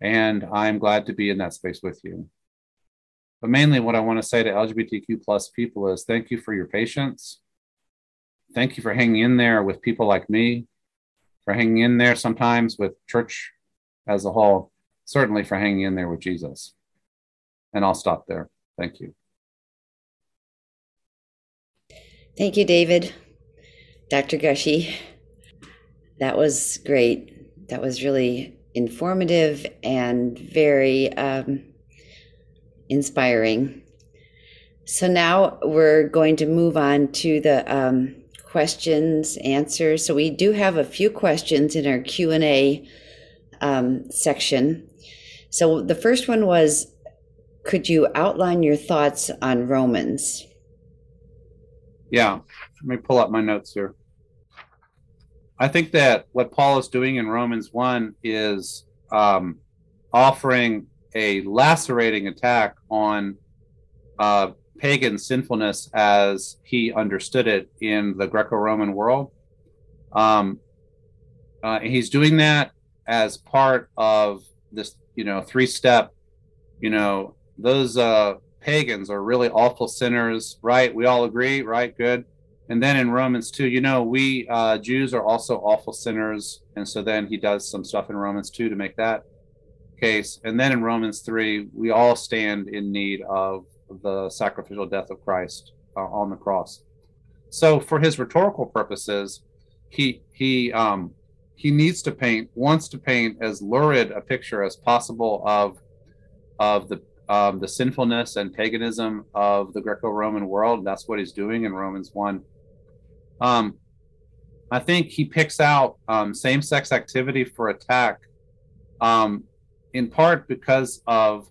and I'm glad to be in that space with you. But mainly, what I want to say to LGBTQ plus people is thank you for your patience. Thank you for hanging in there with people like me, for hanging in there sometimes with church as a whole, certainly for hanging in there with Jesus. And I'll stop there. Thank you. Thank you, David. Dr. Gushee. That was great. That was really informative and very um, inspiring. So now we're going to move on to the um, questions, answers. So we do have a few questions in our Q and A um, section. So the first one was, could you outline your thoughts on Romans? Yeah, let me pull up my notes here. I think that what Paul is doing in Romans 1 is um, offering a lacerating attack on uh, pagan sinfulness as he understood it in the Greco Roman world. Um, uh, he's doing that as part of this, you know, three step, you know, those uh, pagans are really awful sinners, right? We all agree, right? Good and then in Romans 2, you know, we uh, Jews are also awful sinners. And so then he does some stuff in Romans 2 to make that case. And then in Romans 3, we all stand in need of the sacrificial death of Christ uh, on the cross. So for his rhetorical purposes, he he um, he needs to paint wants to paint as lurid a picture as possible of of the um, the sinfulness and paganism of the Greco-Roman world. That's what he's doing in Romans one. Um, I think he picks out um, same-sex activity for attack, um, in part because of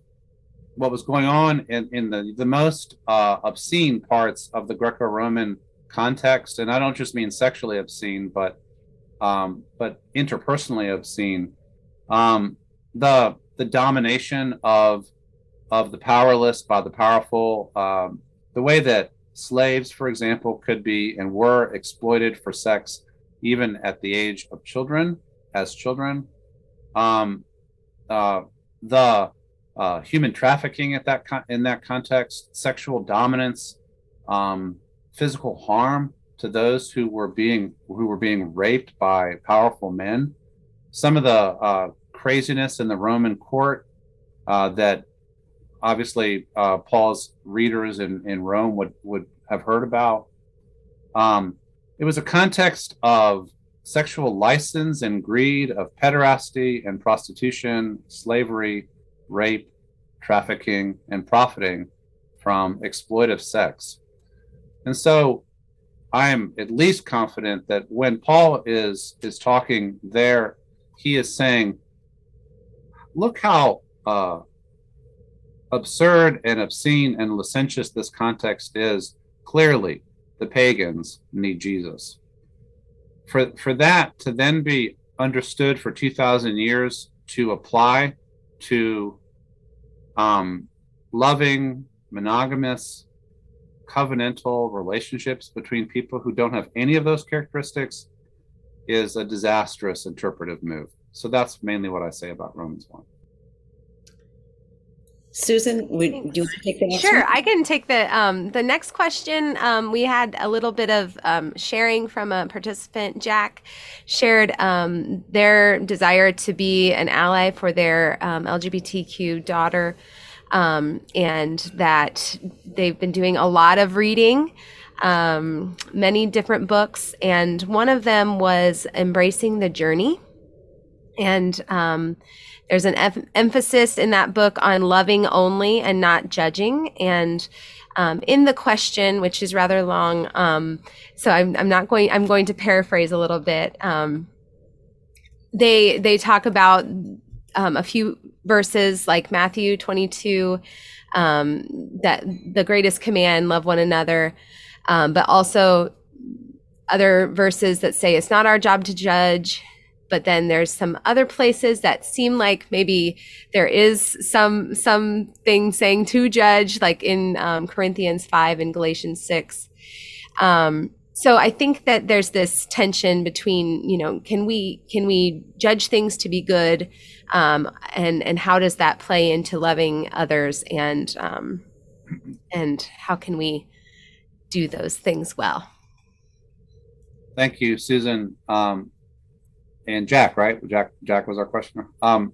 what was going on in, in the the most uh, obscene parts of the Greco-Roman context, and I don't just mean sexually obscene, but um, but interpersonally obscene. Um, the the domination of of the powerless by the powerful, um, the way that slaves, for example, could be and were exploited for sex even at the age of children, as children. Um, uh, the uh, human trafficking at that con- in that context, sexual dominance, um, physical harm to those who were being who were being raped by powerful men. Some of the uh, craziness in the Roman court uh, that obviously uh, Paul's readers in, in Rome would would have heard about. Um, it was a context of sexual license and greed, of pederasty and prostitution, slavery, rape, trafficking, and profiting from exploitive sex. And so I am at least confident that when Paul is is talking there, he is saying, look how uh, absurd and obscene and licentious this context is. Clearly, the pagans need Jesus. For for that to then be understood for two thousand years to apply to um, loving, monogamous, covenantal relationships between people who don't have any of those characteristics is a disastrous interpretive move. So that's mainly what I say about Romans 1. Susan, would, do you want to take the next Sure, one? I can take the um, the next question. Um, we had a little bit of um, sharing from a participant. Jack shared um, their desire to be an ally for their um, LGBTQ daughter, um, and that they've been doing a lot of reading, um, many different books, and one of them was embracing the journey, and um, there's an em- emphasis in that book on loving only and not judging. And um, in the question, which is rather long, um, so I'm, I'm not going. I'm going to paraphrase a little bit. Um, they they talk about um, a few verses like Matthew 22, um, that the greatest command, love one another, um, but also other verses that say it's not our job to judge but then there's some other places that seem like maybe there is some some thing saying to judge like in um, corinthians 5 and galatians 6 um, so i think that there's this tension between you know can we can we judge things to be good um, and and how does that play into loving others and um, and how can we do those things well Thank you, Susan. Um, and Jack, right? Jack Jack was our questioner. Um,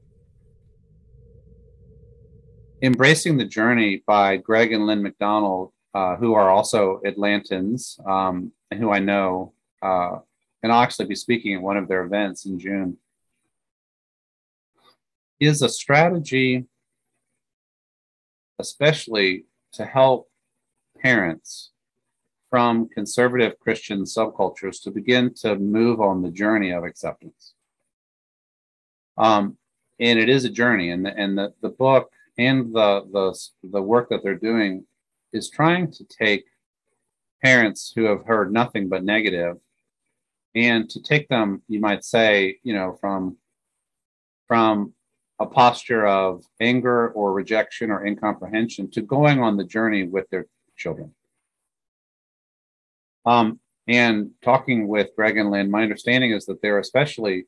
Embracing the Journey by Greg and Lynn McDonald, uh, who are also Atlantans um, and who I know, uh, and I'll actually be speaking at one of their events in June, is a strategy, especially to help parents from conservative Christian subcultures to begin to move on the journey of acceptance. Um, and it is a journey, and the, and the, the book and the, the the work that they're doing is trying to take parents who have heard nothing but negative and to take them, you might say, you know, from from a posture of anger or rejection or incomprehension to going on the journey with their children. Um, and talking with Greg and Lynn, my understanding is that they're especially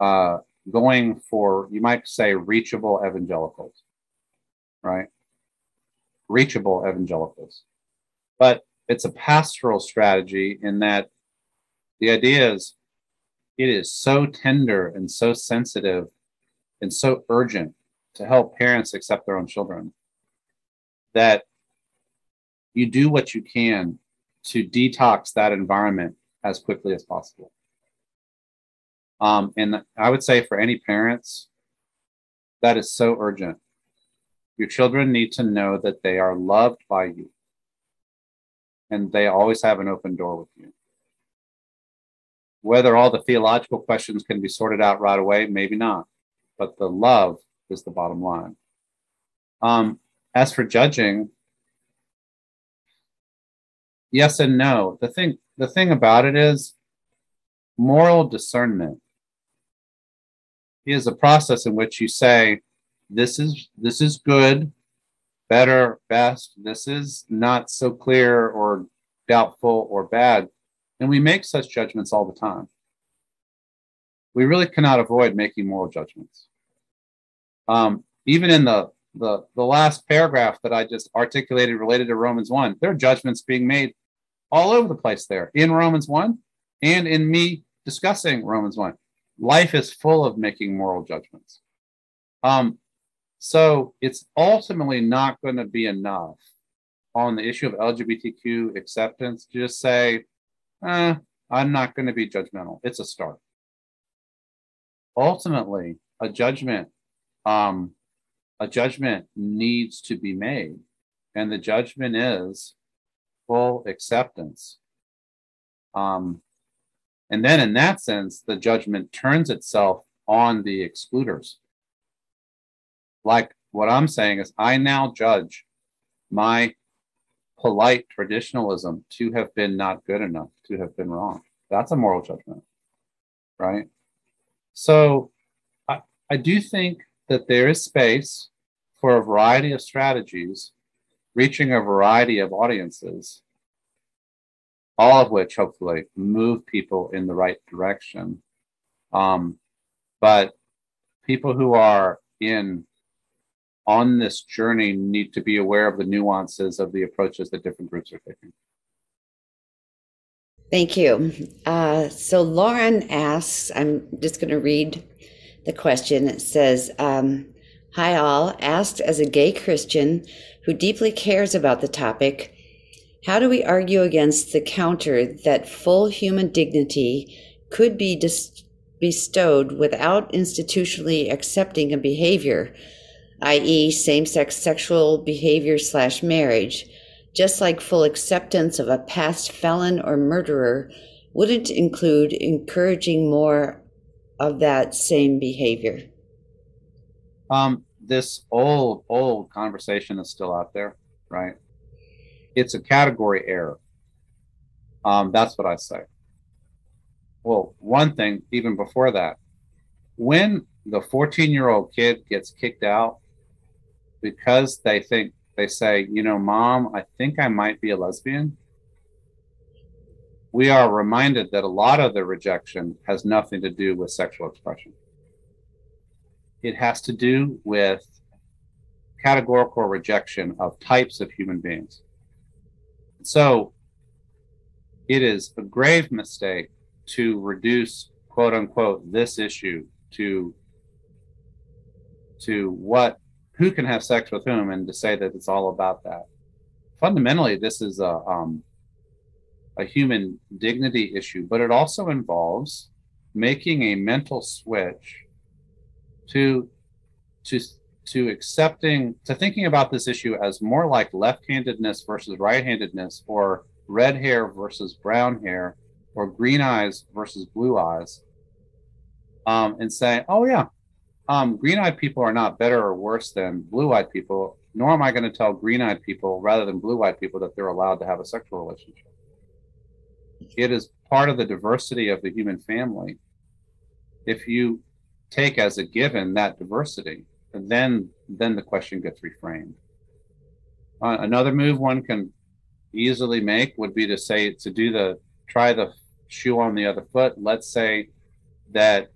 uh, going for, you might say, reachable evangelicals, right? Reachable evangelicals. But it's a pastoral strategy in that the idea is it is so tender and so sensitive and so urgent to help parents accept their own children that you do what you can to detox that environment as quickly as possible. Um, and I would say for any parents, that is so urgent. Your children need to know that they are loved by you and they always have an open door with you. Whether all the theological questions can be sorted out right away, maybe not, but the love is the bottom line. Um, as for judging, yes and no. The thing, the thing about it is, moral discernment is a process in which you say, "This is this is good, better, best. This is not so clear or doubtful or bad," and we make such judgments all the time. We really cannot avoid making moral judgments. Um, even in the, the the last paragraph that I just articulated related to Romans one, there are judgments being made all over the place there in Romans 1 and in me discussing Romans 1. Life is full of making moral judgments. Um, so it's ultimately not going to be enough on the issue of LGBTQ acceptance to just say, eh, I'm not going to be judgmental. It's a start. Ultimately, a judgment, um, a judgment needs to be made, and the judgment is full acceptance. Um, and then, in that sense, the judgment turns itself on the excluders. Like what I'm saying is, I now judge my polite traditionalism to have been not good enough, to have been wrong. That's a moral judgment, right? So I, I do think that there is space for a variety of strategies reaching a variety of audiences, all of which hopefully move people in the right direction. Um, but people who are in on this journey need to be aware of the nuances of the approaches that different groups are taking. Thank you. Uh, so Lauren asks, I'm just going to read the question. It says, um, Hi, all. Asked as a gay Christian who deeply cares about the topic, how do we argue against the counter that full human dignity could be dis- bestowed without institutionally accepting a behavior, i.e., same sex sexual behavior slash marriage, just like full acceptance of a past felon or murderer wouldn't include encouraging more of that same behavior? Um, this old, old conversation is still out there, right? It's a category error. Um, that's what I say. Well, one thing, even before that, when the 14 year old kid gets kicked out because they think, they say, you know, mom, I think I might be a lesbian. We are reminded that a lot of the rejection has nothing to do with sexual expression it has to do with categorical rejection of types of human beings. So it is a grave mistake to reduce quote unquote this issue to to what who can have sex with whom and to say that it's all about that fundamentally this is a um, a human dignity issue but it also involves making a mental switch to to to accepting to thinking about this issue as more like left-handedness versus right-handedness or red hair versus brown hair or green eyes versus blue eyes um, and say oh yeah um, green-eyed people are not better or worse than blue-eyed people nor am i going to tell green-eyed people rather than blue-eyed people that they're allowed to have a sexual relationship it is part of the diversity of the human family if you take as a given that diversity, then then the question gets reframed. Uh, another move one can easily make would be to say to do the try the shoe on the other foot. Let's say that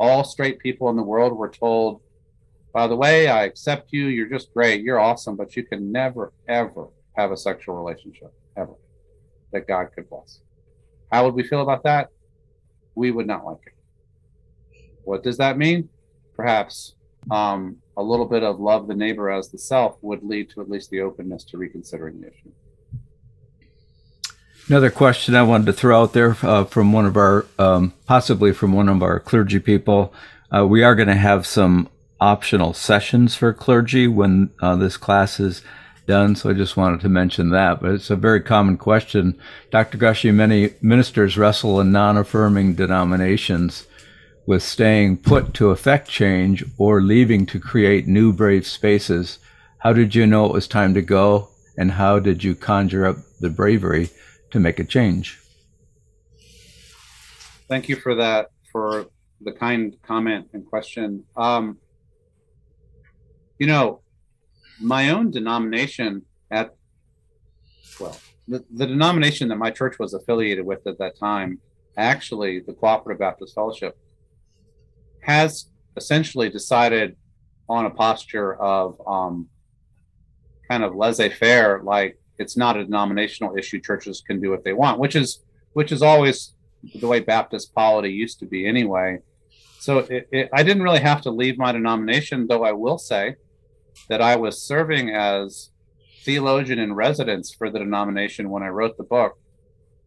all straight people in the world were told, by the way, I accept you, you're just great, you're awesome, but you can never, ever have a sexual relationship, ever, that God could bless. How would we feel about that? We would not like it. What does that mean? perhaps um, a little bit of love the neighbor as the self would lead to at least the openness to reconsidering the issue. Another question I wanted to throw out there uh, from one of our, um, possibly from one of our clergy people. Uh, we are going to have some optional sessions for clergy when uh, this class is done. So I just wanted to mention that. But it's a very common question. Dr. Gushee, many ministers wrestle in non affirming denominations with staying put to effect change or leaving to create new brave spaces. How did you know it was time to go? And how did you conjure up the bravery to make a change? Thank you for that, for the kind comment and question. Um, you know, my own denomination at, well, the, the denomination that my church was affiliated with at that time, actually, the Cooperative Baptist Fellowship, has essentially decided on a posture of um, kind of laissez-faire, like it's not a denominational issue. Churches can do what they want, which is which is always the way Baptist polity used to be anyway. So it, it, I didn't really have to leave my denomination, though I will say that I was serving as theologian in residence for the denomination when I wrote the book.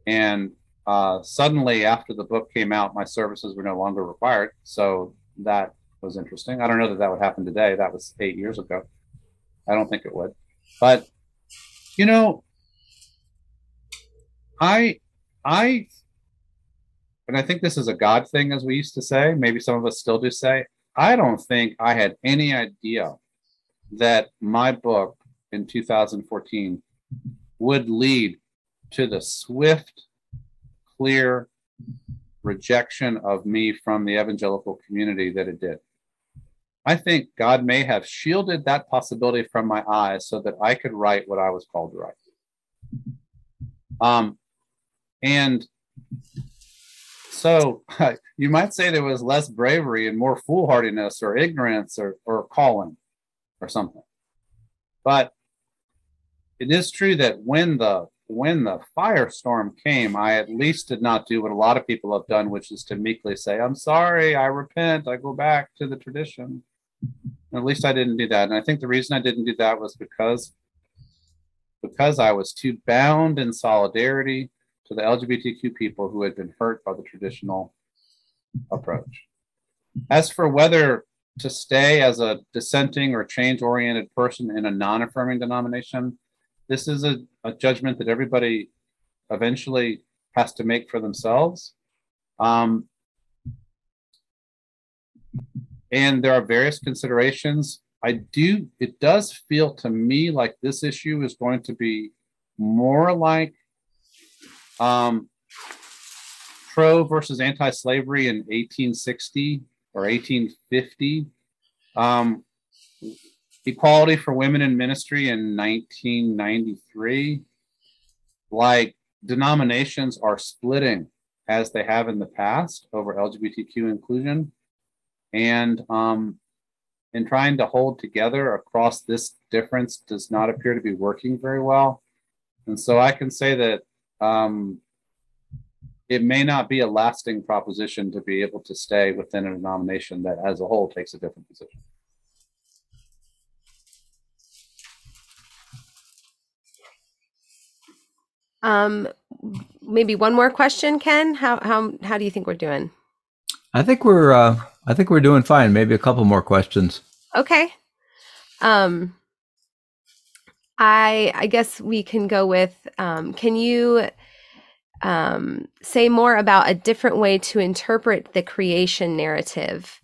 And uh, suddenly, after the book came out, my services were no longer required. So that was interesting. I don't know that that would happen today. That was eight years ago. I don't think it would. But, you know, I, I, and I think this is a God thing, as we used to say. Maybe some of us still do say. I don't think I had any idea that my book in 2014 would lead to the swift, clear rejection of me from the evangelical community that it did. I think God may have shielded that possibility from my eyes so that I could write what I was called to write. Um, and so you might say there was less bravery and more foolhardiness or ignorance or, or calling or something. But it is true that when the when the firestorm came, I at least did not do what a lot of people have done, which is to meekly say, I'm sorry, I repent, I go back to the tradition. And at least I didn't do that. And I think the reason I didn't do that was because because I was too bound in solidarity to the LGBTQ people who had been hurt by the traditional approach. As for whether to stay as a dissenting or change oriented person in a non affirming denomination, this is a, a, judgment that everybody eventually has to make for themselves. Um, and there are various considerations. I do, it does feel to me like this issue is going to be more like um, pro versus anti slavery in 1860 or 1850. Um, equality for women in ministry in 1993. Like denominations are splitting as they have in the past over LGBTQ inclusion. And um, in trying to hold together across this difference does not appear to be working very well. And so I can say that um, it may not be a lasting proposition to be able to stay within a denomination that as a whole takes a different position. Um, maybe one more question, Ken. How how how do you think we're doing? I think we're uh, I think we're doing fine. Maybe a couple more questions. Okay. Um, I I guess we can go with. Um, can you um, say more about a different way to interpret the creation narrative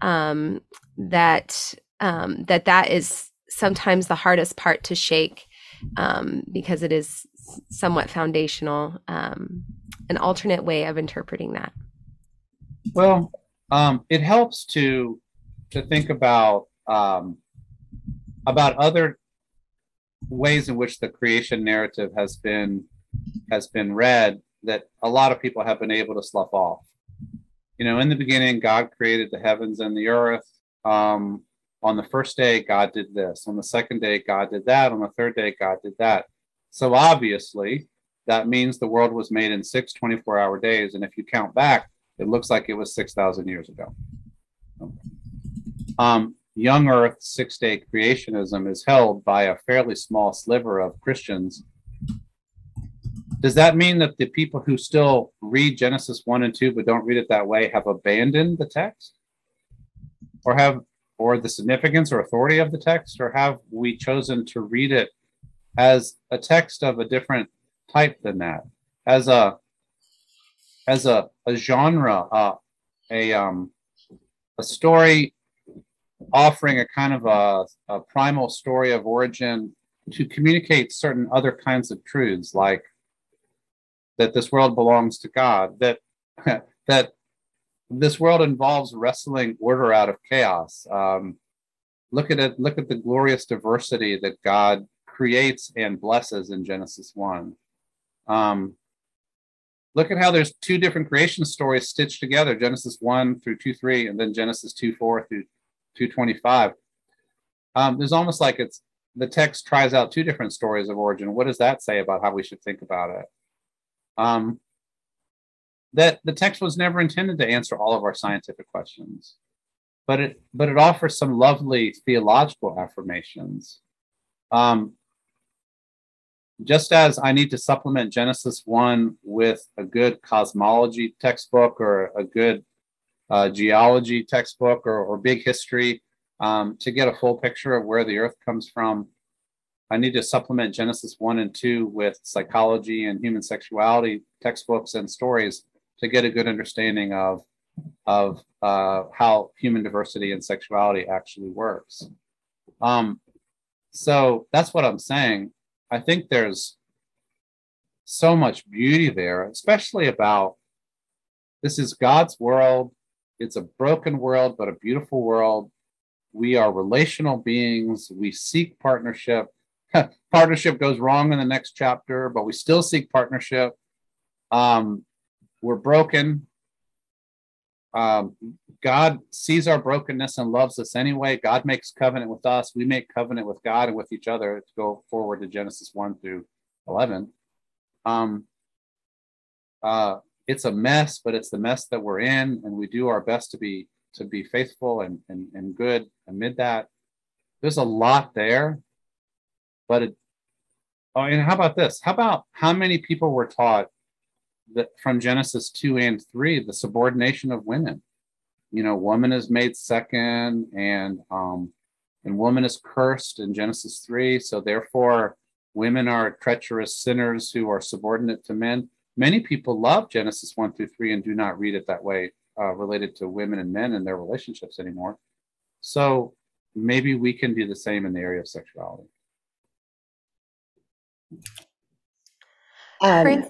um, that um, that that is sometimes the hardest part to shake um, because it is somewhat foundational um, an alternate way of interpreting that. Well um, it helps to to think about about other ways in which the creation narrative has been has been read that a lot of people have been able to slough off. You know, in the beginning, God created the heavens and the earth. Um, on the first day, God did this. On the second day, God did that. On the third day, God did that. So obviously, that means the world was made in six 24 hour days. And if you count back, it looks like it was 6,000 years ago. um, young Earth six day creationism is held by a fairly small sliver of Christians. Does that mean that the people who still read Genesis 1 and 2 but don't read it that way have abandoned the text? Or have or the significance or authority of the text, or have we chosen to read it as a text of a different type than that, as a as a, a genre, uh, a um, a story offering a kind of a, a primal story of origin to communicate certain other kinds of truths, like that this world belongs to God, that that this world involves wrestling order out of chaos. Um, look at it. Look at the glorious diversity that God creates and blesses in Genesis one. Um, look at how there's two different creation stories stitched together: Genesis one through two three, and then Genesis two four through two twenty five. Um, there's almost like it's the text tries out two different stories of origin. What does that say about how we should think about it? Um, that the text was never intended to answer all of our scientific questions, but it but it offers some lovely theological affirmations. Um, just as I need to supplement Genesis 1 with a good cosmology textbook or a good uh, geology textbook or, or big history um, to get a full picture of where the earth comes from, I need to supplement Genesis 1 and 2 with psychology and human sexuality textbooks and stories to get a good understanding of of uh, how human diversity and sexuality actually works. Um, so that's what I'm saying. I think there's so much beauty there, especially about this is God's world. It's a broken world, but a beautiful world. We are relational beings. We seek partnership. partnership goes wrong in the next chapter, but we still seek partnership. Um, we're broken. Um, God sees our brokenness and loves us anyway. God makes covenant with us. We make covenant with God and with each other to go forward to Genesis 1 through 11. Um, uh, it's a mess, but it's the mess that we're in, and we do our best to be to be faithful and, and, and good amid that. There's a lot there, but it, oh, and how about this? How about how many people were taught that from Genesis 2 and 3, the subordination of women. You know, woman is made second and um and woman is cursed in Genesis 3. So therefore, women are treacherous sinners who are subordinate to men. Many people love Genesis 1 through 3 and do not read it that way, uh, related to women and men and their relationships anymore. So maybe we can do the same in the area of sexuality. Um,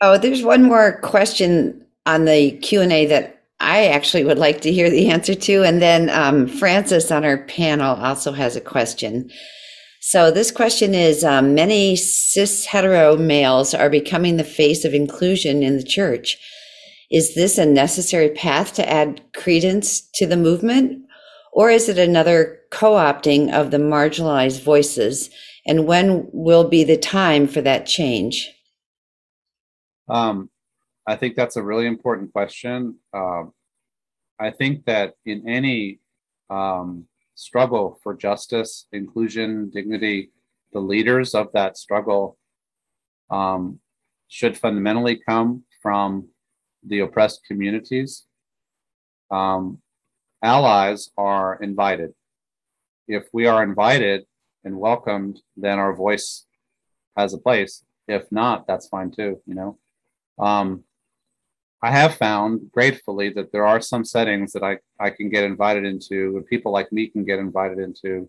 Oh, there's one more question on the Q and A that I actually would like to hear the answer to, and then um, Francis on our panel also has a question. So this question is: um, Many cis hetero males are becoming the face of inclusion in the church. Is this a necessary path to add credence to the movement, or is it another co-opting of the marginalized voices? And when will be the time for that change? Um, I think that's a really important question. Um, I think that in any um, struggle for justice, inclusion, dignity, the leaders of that struggle um, should fundamentally come from the oppressed communities. Um, allies are invited. If we are invited and welcomed, then our voice has a place. If not, that's fine too, you know. Um, I have found gratefully that there are some settings that I, I can get invited into, and people like me can get invited into,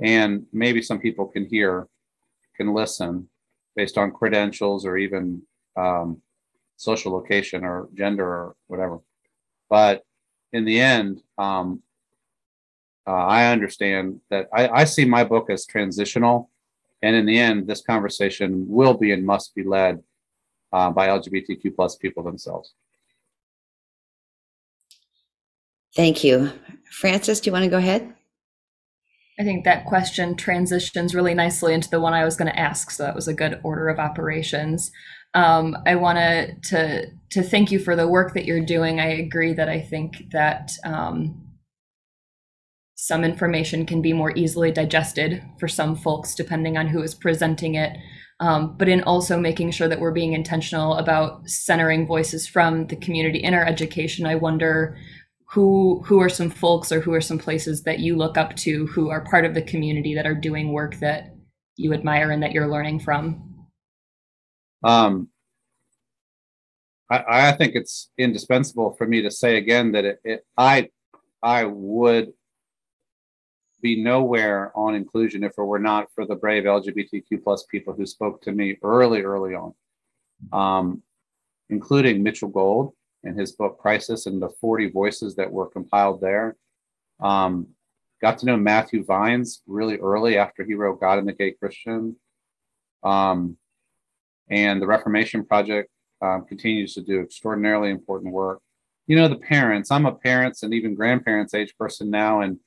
and maybe some people can hear, can listen based on credentials or even um, social location or gender or whatever. But in the end, um, uh, I understand that I, I see my book as transitional. And in the end, this conversation will be and must be led uh, by LGBTQ plus people themselves. Thank you. Francis, do you want to go ahead? I think that question transitions really nicely into the one I was going to ask, so that was a good order of operations. Um, I want to to thank you for the work that you're doing. I agree that I think that um, some information can be more easily digested for some folks, depending on who is presenting it. Um, but in also making sure that we're being intentional about centering voices from the community in our education, I wonder who who are some folks or who are some places that you look up to who are part of the community that are doing work that you admire and that you're learning from. Um, I, I think it's indispensable for me to say again that it, it I I would be nowhere on inclusion if it were not for the brave LGBTQ plus people who spoke to me early, early on, um, including Mitchell Gold and his book Crisis and the 40 voices that were compiled there. Um, got to know Matthew Vines really early after he wrote God and the Gay Christian. Um, and the Reformation Project um, continues to do extraordinarily important work. You know, the parents, I'm a parents and even grandparents age person now, and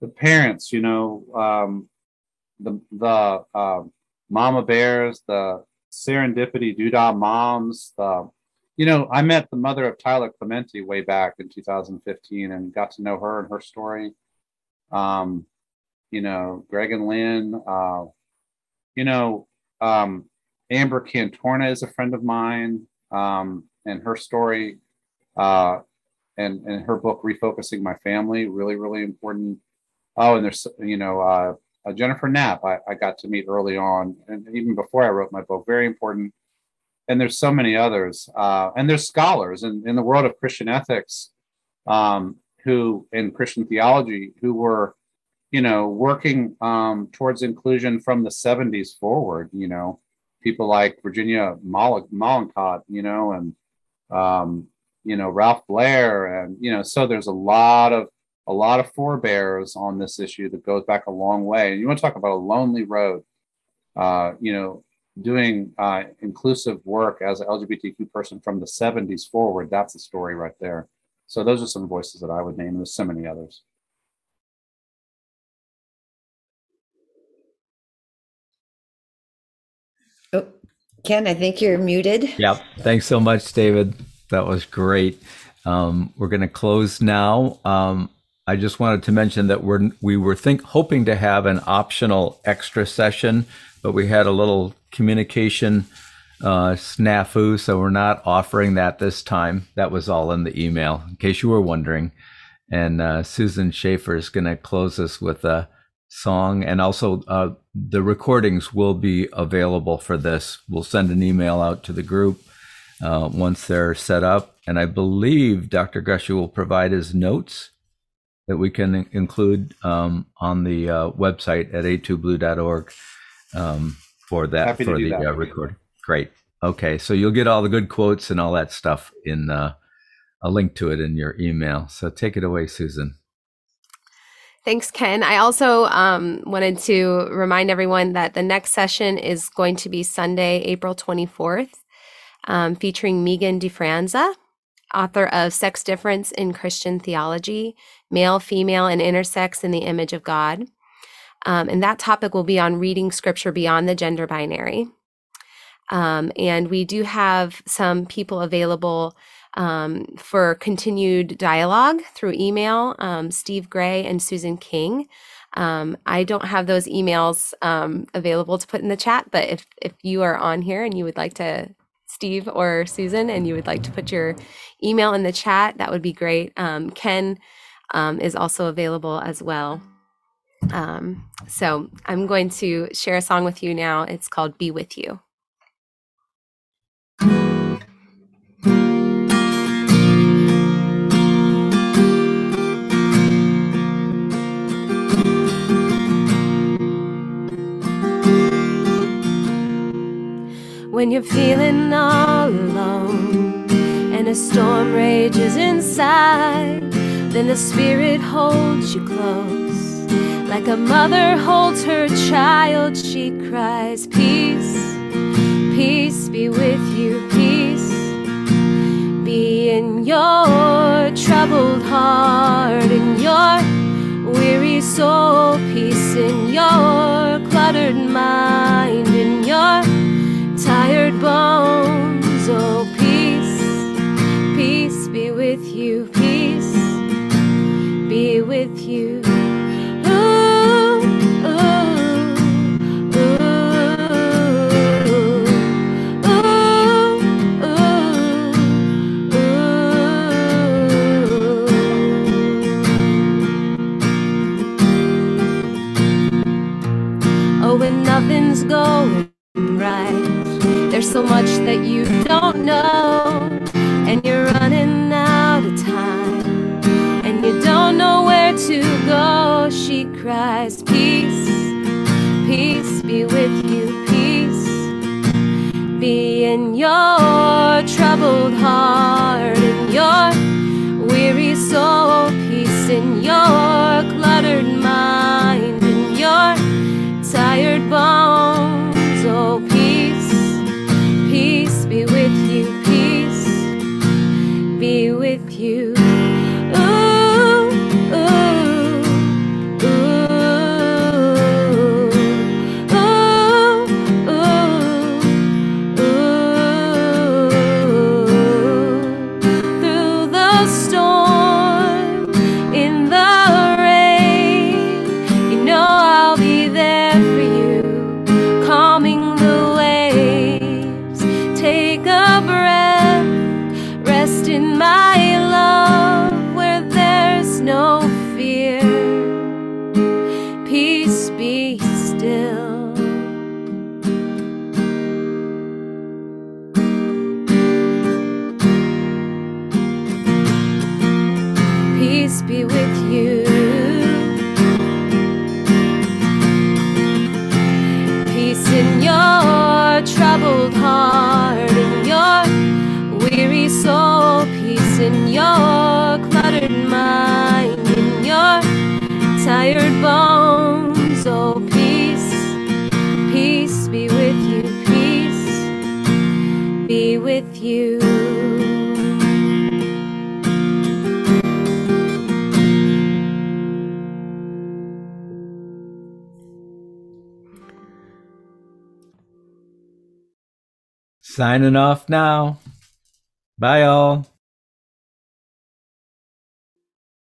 the parents, you know, um, the the uh, mama bears, the Serendipitydodah moms, the you know, I met the mother of Tyler Clementi way back in 2015 and got to know her and her story. Um, you know, Greg and Lynn, uh, you know, um, Amber Cantorna is a friend of mine, um, and her story uh, and, and her book, Refocusing My Family, really, really important. Oh, and there's, you know, uh, uh, Jennifer Knapp, I, I got to meet early on, and even before I wrote my book, very important. And there's so many others. Uh, and there's scholars in, in the world of Christian ethics um, who, in Christian theology, who were, you know, working um, towards inclusion from the 70s forward, you know, people like Virginia Mollenkott, you know, and, um, you know, Ralph Blair. And, you know, so there's a lot of a lot of forebears on this issue that goes back a long way. And you want to talk about a lonely road, uh, you know, doing uh, inclusive work as an LGBTQ person from the 70s forward. That's the story right there. So those are some voices that I would name. There's so many others. Oh, Ken, I think you're muted. Yep. Thanks so much, David. That was great. Um, we're going to close now. Um, I just wanted to mention that we're we were think hoping to have an optional extra session, but we had a little communication uh, snafu, so we're not offering that this time. That was all in the email, in case you were wondering. And uh, Susan Schaefer is going to close us with a song, and also uh, the recordings will be available for this. We'll send an email out to the group uh, once they're set up, and I believe Dr. Gushee will provide his notes that we can include um, on the uh, website at a2blue.org um, for that Happy for the that. uh, recording. Great. Okay, so you'll get all the good quotes and all that stuff in uh, a link to it in your email. So take it away, Susan. Thanks, Ken. I also um, wanted to remind everyone that the next session is going to be Sunday, April 24th, um, featuring Megan DeFranza author of Sex Difference in Christian Theology Male, Female, and Intersex in the Image of God. Um, and that topic will be on reading scripture beyond the gender binary. Um, and we do have some people available um, for continued dialogue through email um, Steve Gray and Susan King. Um, I don't have those emails um, available to put in the chat, but if, if you are on here and you would like to Steve or Susan and you would like to put your email in the chat, that would be great. Um, Ken um, is also available as well. Um, so I'm going to share a song with you now. It's called Be With You. When you're feeling all alone and a storm rages inside, then the Spirit holds you close. Like a mother holds her child, she cries, Peace, peace be with you, peace be in your troubled heart, in your weary soul, peace in your cluttered mind, in your tired bones. Oh, peace, peace be with you, peace be with you. Signing off now. Bye, all.